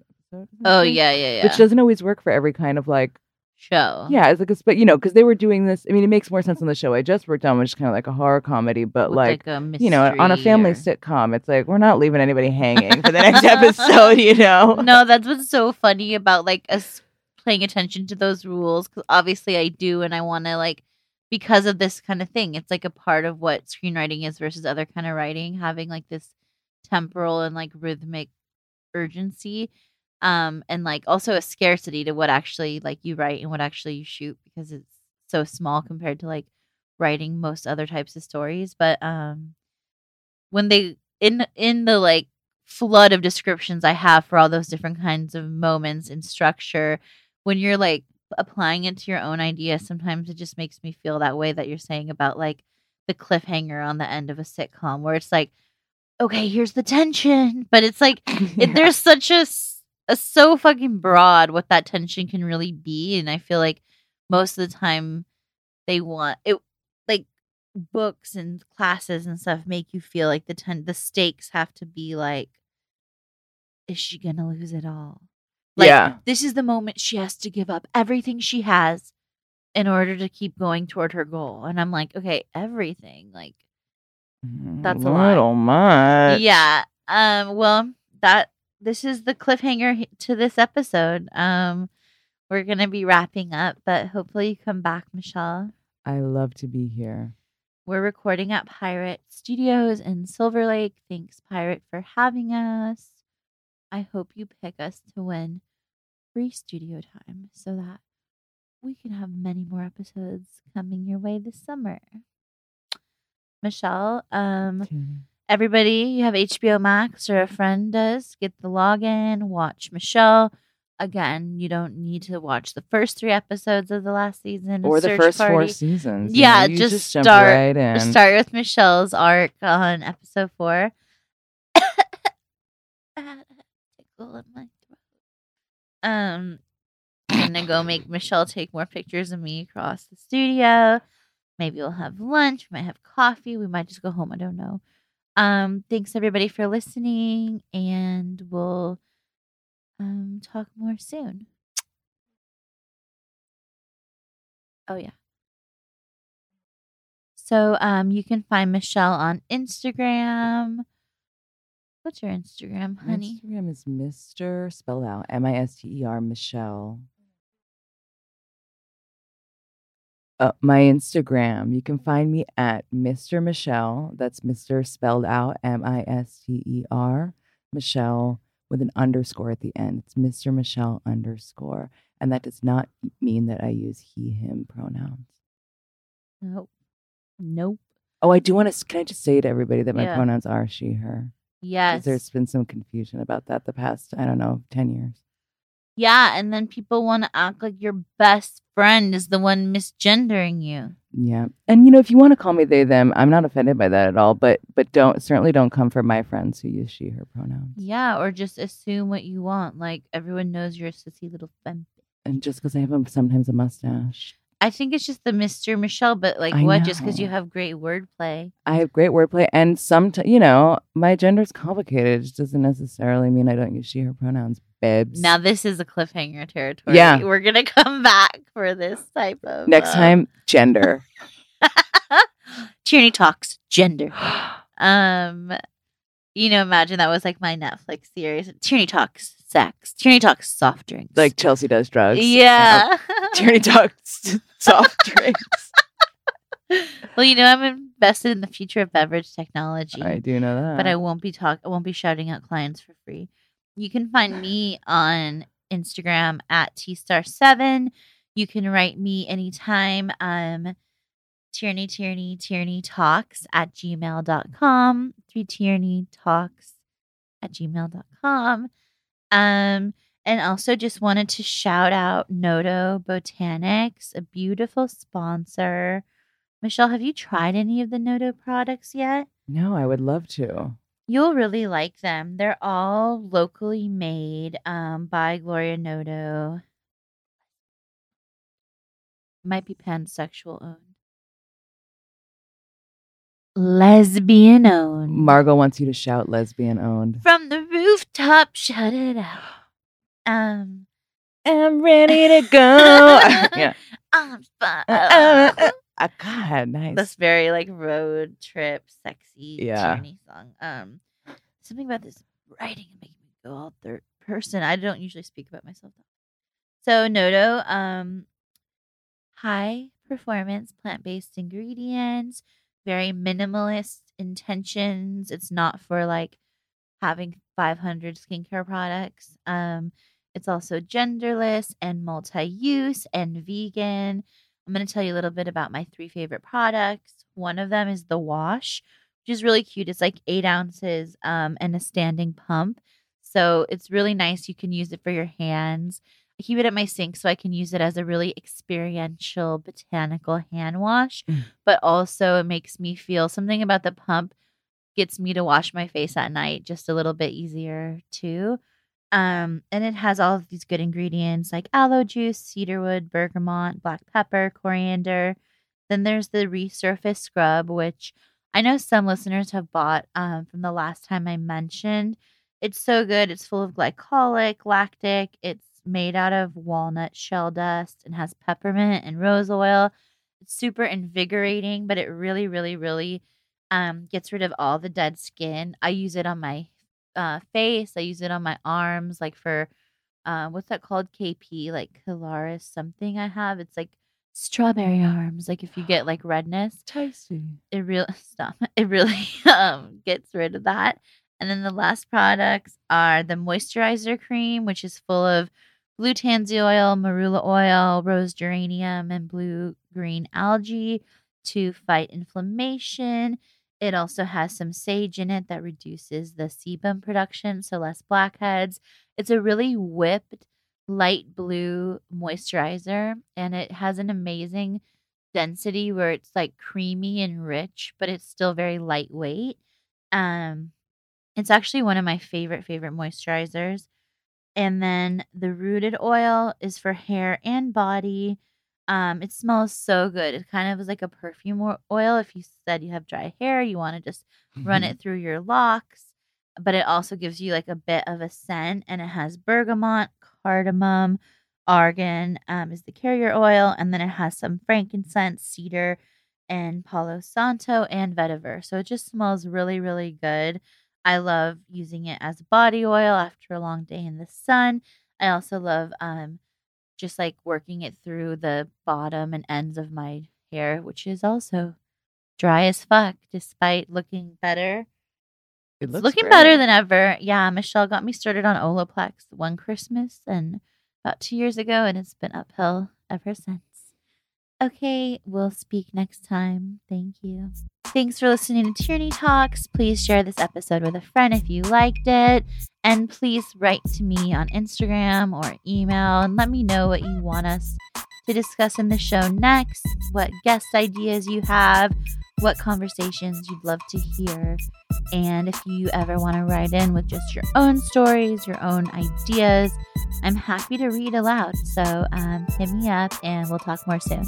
episode. oh yeah, yeah, yeah. Which doesn't always work for every kind of like, show. yeah, it's like, a, but you know, because they were doing this. I mean, it makes more sense on the show I just worked on, which is kind of like a horror comedy, but With, like, a you know, on a family or- sitcom, it's like we're not leaving anybody hanging for the *laughs* next episode, you know? *laughs* no, that's what's so funny about like us paying attention to those rules because obviously I do, and I want to like because of this kind of thing. It's like a part of what screenwriting is versus other kind of writing, having like this temporal and like rhythmic urgency um and like also a scarcity to what actually like you write and what actually you shoot because it's so small compared to like writing most other types of stories but um when they in in the like flood of descriptions i have for all those different kinds of moments and structure when you're like applying it to your own idea sometimes it just makes me feel that way that you're saying about like the cliffhanger on the end of a sitcom where it's like okay here's the tension but it's like *laughs* it, there's such a so fucking broad what that tension can really be and i feel like most of the time they want it like books and classes and stuff make you feel like the ten the stakes have to be like is she gonna lose it all like Yeah. this is the moment she has to give up everything she has in order to keep going toward her goal and i'm like okay everything like That's a lot. little much. yeah. Um. Well, that this is the cliffhanger to this episode. Um, we're gonna be wrapping up, but hopefully you come back, Michelle. I love to be here. We're recording at Pirate Studios in Silver Lake. Thanks, Pirate, for having us. I hope you pick us to win free studio time so that we can have many more episodes coming your way this summer. Michelle, um, everybody, you have HBO Max or a friend does, get the login, watch Michelle. Again, you don't need to watch the first three episodes of the last season. Or the first four Party. seasons. you Yeah, know, you just jump start- right in. Start with Michelle's arc on episode four. *coughs* *coughs* Tickle in my throat. Um, I'm gonna go make Michelle take more pictures of me across the studio. Maybe we'll have lunch. We might have coffee. We might just go home. I don't know. Um, thanks everybody for listening, and we'll um talk more soon. Oh yeah. So um you can find Michelle on Instagram. What's your Instagram, honey? Instagram is Mr. spelled out M I S T E R Michelle. Uh, my Instagram, you can find me at Mr. Michelle. That's Mr. spelled out M I S T E R Michelle with an underscore at the end. It's Mr. Michelle underscore. And that does not mean that I use he, him pronouns. Nope. Nope. Oh, I do want to, can I just say to everybody that my Yeah. pronouns are she, her? Yes. There's been some confusion about that the past, I don't know, 10 years. Yeah, and then people want to act like your best friend is the one misgendering you. Yeah. And you know, if you want to call me they them, I'm not offended by that at all, but but don't certainly don't come for my friends who use she her pronouns. Yeah, or just assume what you want. Like everyone knows you're a sissy little femme. And just because I have a, sometimes a mustache. I think it's just the Mr. Michelle, but like I what? Just because you have great wordplay. I have great wordplay and sometimes you know, my gender's complicated. It doesn't necessarily mean I don't use she her pronouns, babes. Now this is a cliffhanger territory. Yeah. we're gonna come back for this type of next uh, time, gender. *laughs* Tierney talks gender. *gasps* Um, you know, imagine that was like my Netflix series. Tierney talks sex. Tierney talks soft drinks. like Chelsea does drugs. yeah. Tierney *laughs* talks soft drinks. *laughs* well, you know, I'm invested in the future of beverage technology. I do know that. but I won't be talk. I won't be shouting out clients for free. You can find me on Instagram at tstar7. You can write me anytime. Um, Tierney, Tierney, Tierney talks at gmail.com. Three Tierney talks at gmail.com. Um, and also just wanted to shout out Noto Botanics, a beautiful sponsor. Michelle, have you tried any of the Noto products yet? no, I would love to. You'll really like them. They're all locally made um, by Gloria Noto. Might be pansexual owned. Lesbian owned. Margot wants you to shout lesbian owned. From the rooftop, shut it out. Um, I'm ready to go. *laughs* yeah. *laughs* I'm fine. Uh, uh, uh, God, nice. This very like road trip, sexy Yeah. Tierney song. Um, something about this writing and making me go all third person. I don't usually speak about myself. So Noto, um, high performance plant based ingredients, very minimalist intentions. It's not for like having 500 skincare products. Um, it's also genderless and multi use and vegan. I'm going to tell you a little bit about my three favorite products. One of them is the wash, which is really cute. It's like eight ounces um, and a standing pump. So it's really nice. You can use it for your hands. I keep it at my sink so I can use it as a really experiential botanical hand wash, Mm. but also it makes me feel something about the pump gets me to wash my face at night just a little bit easier too. Um, and it has all of these good ingredients like aloe juice, cedarwood, bergamot, black pepper, coriander. Then there's the resurface scrub, which I know some listeners have bought um, from the last time I mentioned. It's so good. It's full of glycolic, lactic. It's made out of walnut shell dust and has peppermint and rose oil. It's super invigorating, but it really, really, really um, gets rid of all the dead skin. I use it on my uh, face. I use it on my arms, like for uh, what's that called? KP, like Calaris something. I have. It's like strawberry arms. Like if you get like redness, Tasty. it really *laughs* stop. It really *laughs* um gets rid of that. And then the last products are the moisturizer cream, which is full of blue tansy oil, marula oil, rose geranium, and blue green algae to fight inflammation. It also has some sage in it that reduces the sebum production, so less blackheads. It's a really whipped light blue moisturizer, and it has an amazing density where it's like creamy and rich, but it's still very lightweight. Um, it's actually one of my favorite favorite moisturizers. And then the rooted oil is for hair and body. Um, it smells so good. It kind of is like a perfume oil. If you said you have dry hair, you want to just run it through your locks. But it also gives you like a bit of a scent, and it has bergamot, cardamom, argan um, is the carrier oil, and then it has some frankincense, cedar, and Palo Santo and vetiver. So it just smells really, really good. I love using it as body oil after a long day in the sun. I also love um, just like working it through the bottom and ends of my hair, which is also dry as fuck, despite looking better. It It's looking great. better than ever. Yeah, Michelle got me started on Olaplex one Christmas and about two years ago, and it's been uphill ever since. Okay, we'll speak next time. Thank you. Thanks for listening to Tierney Talks. Please share this episode with a friend if you liked it. And please write to me on Instagram or email and let me know what you want us to discuss in the show next, what guest ideas you have, what conversations you'd love to hear. And if you ever want to write in with just your own stories, your own ideas, I'm happy to read aloud. So um, hit me up and we'll talk more soon.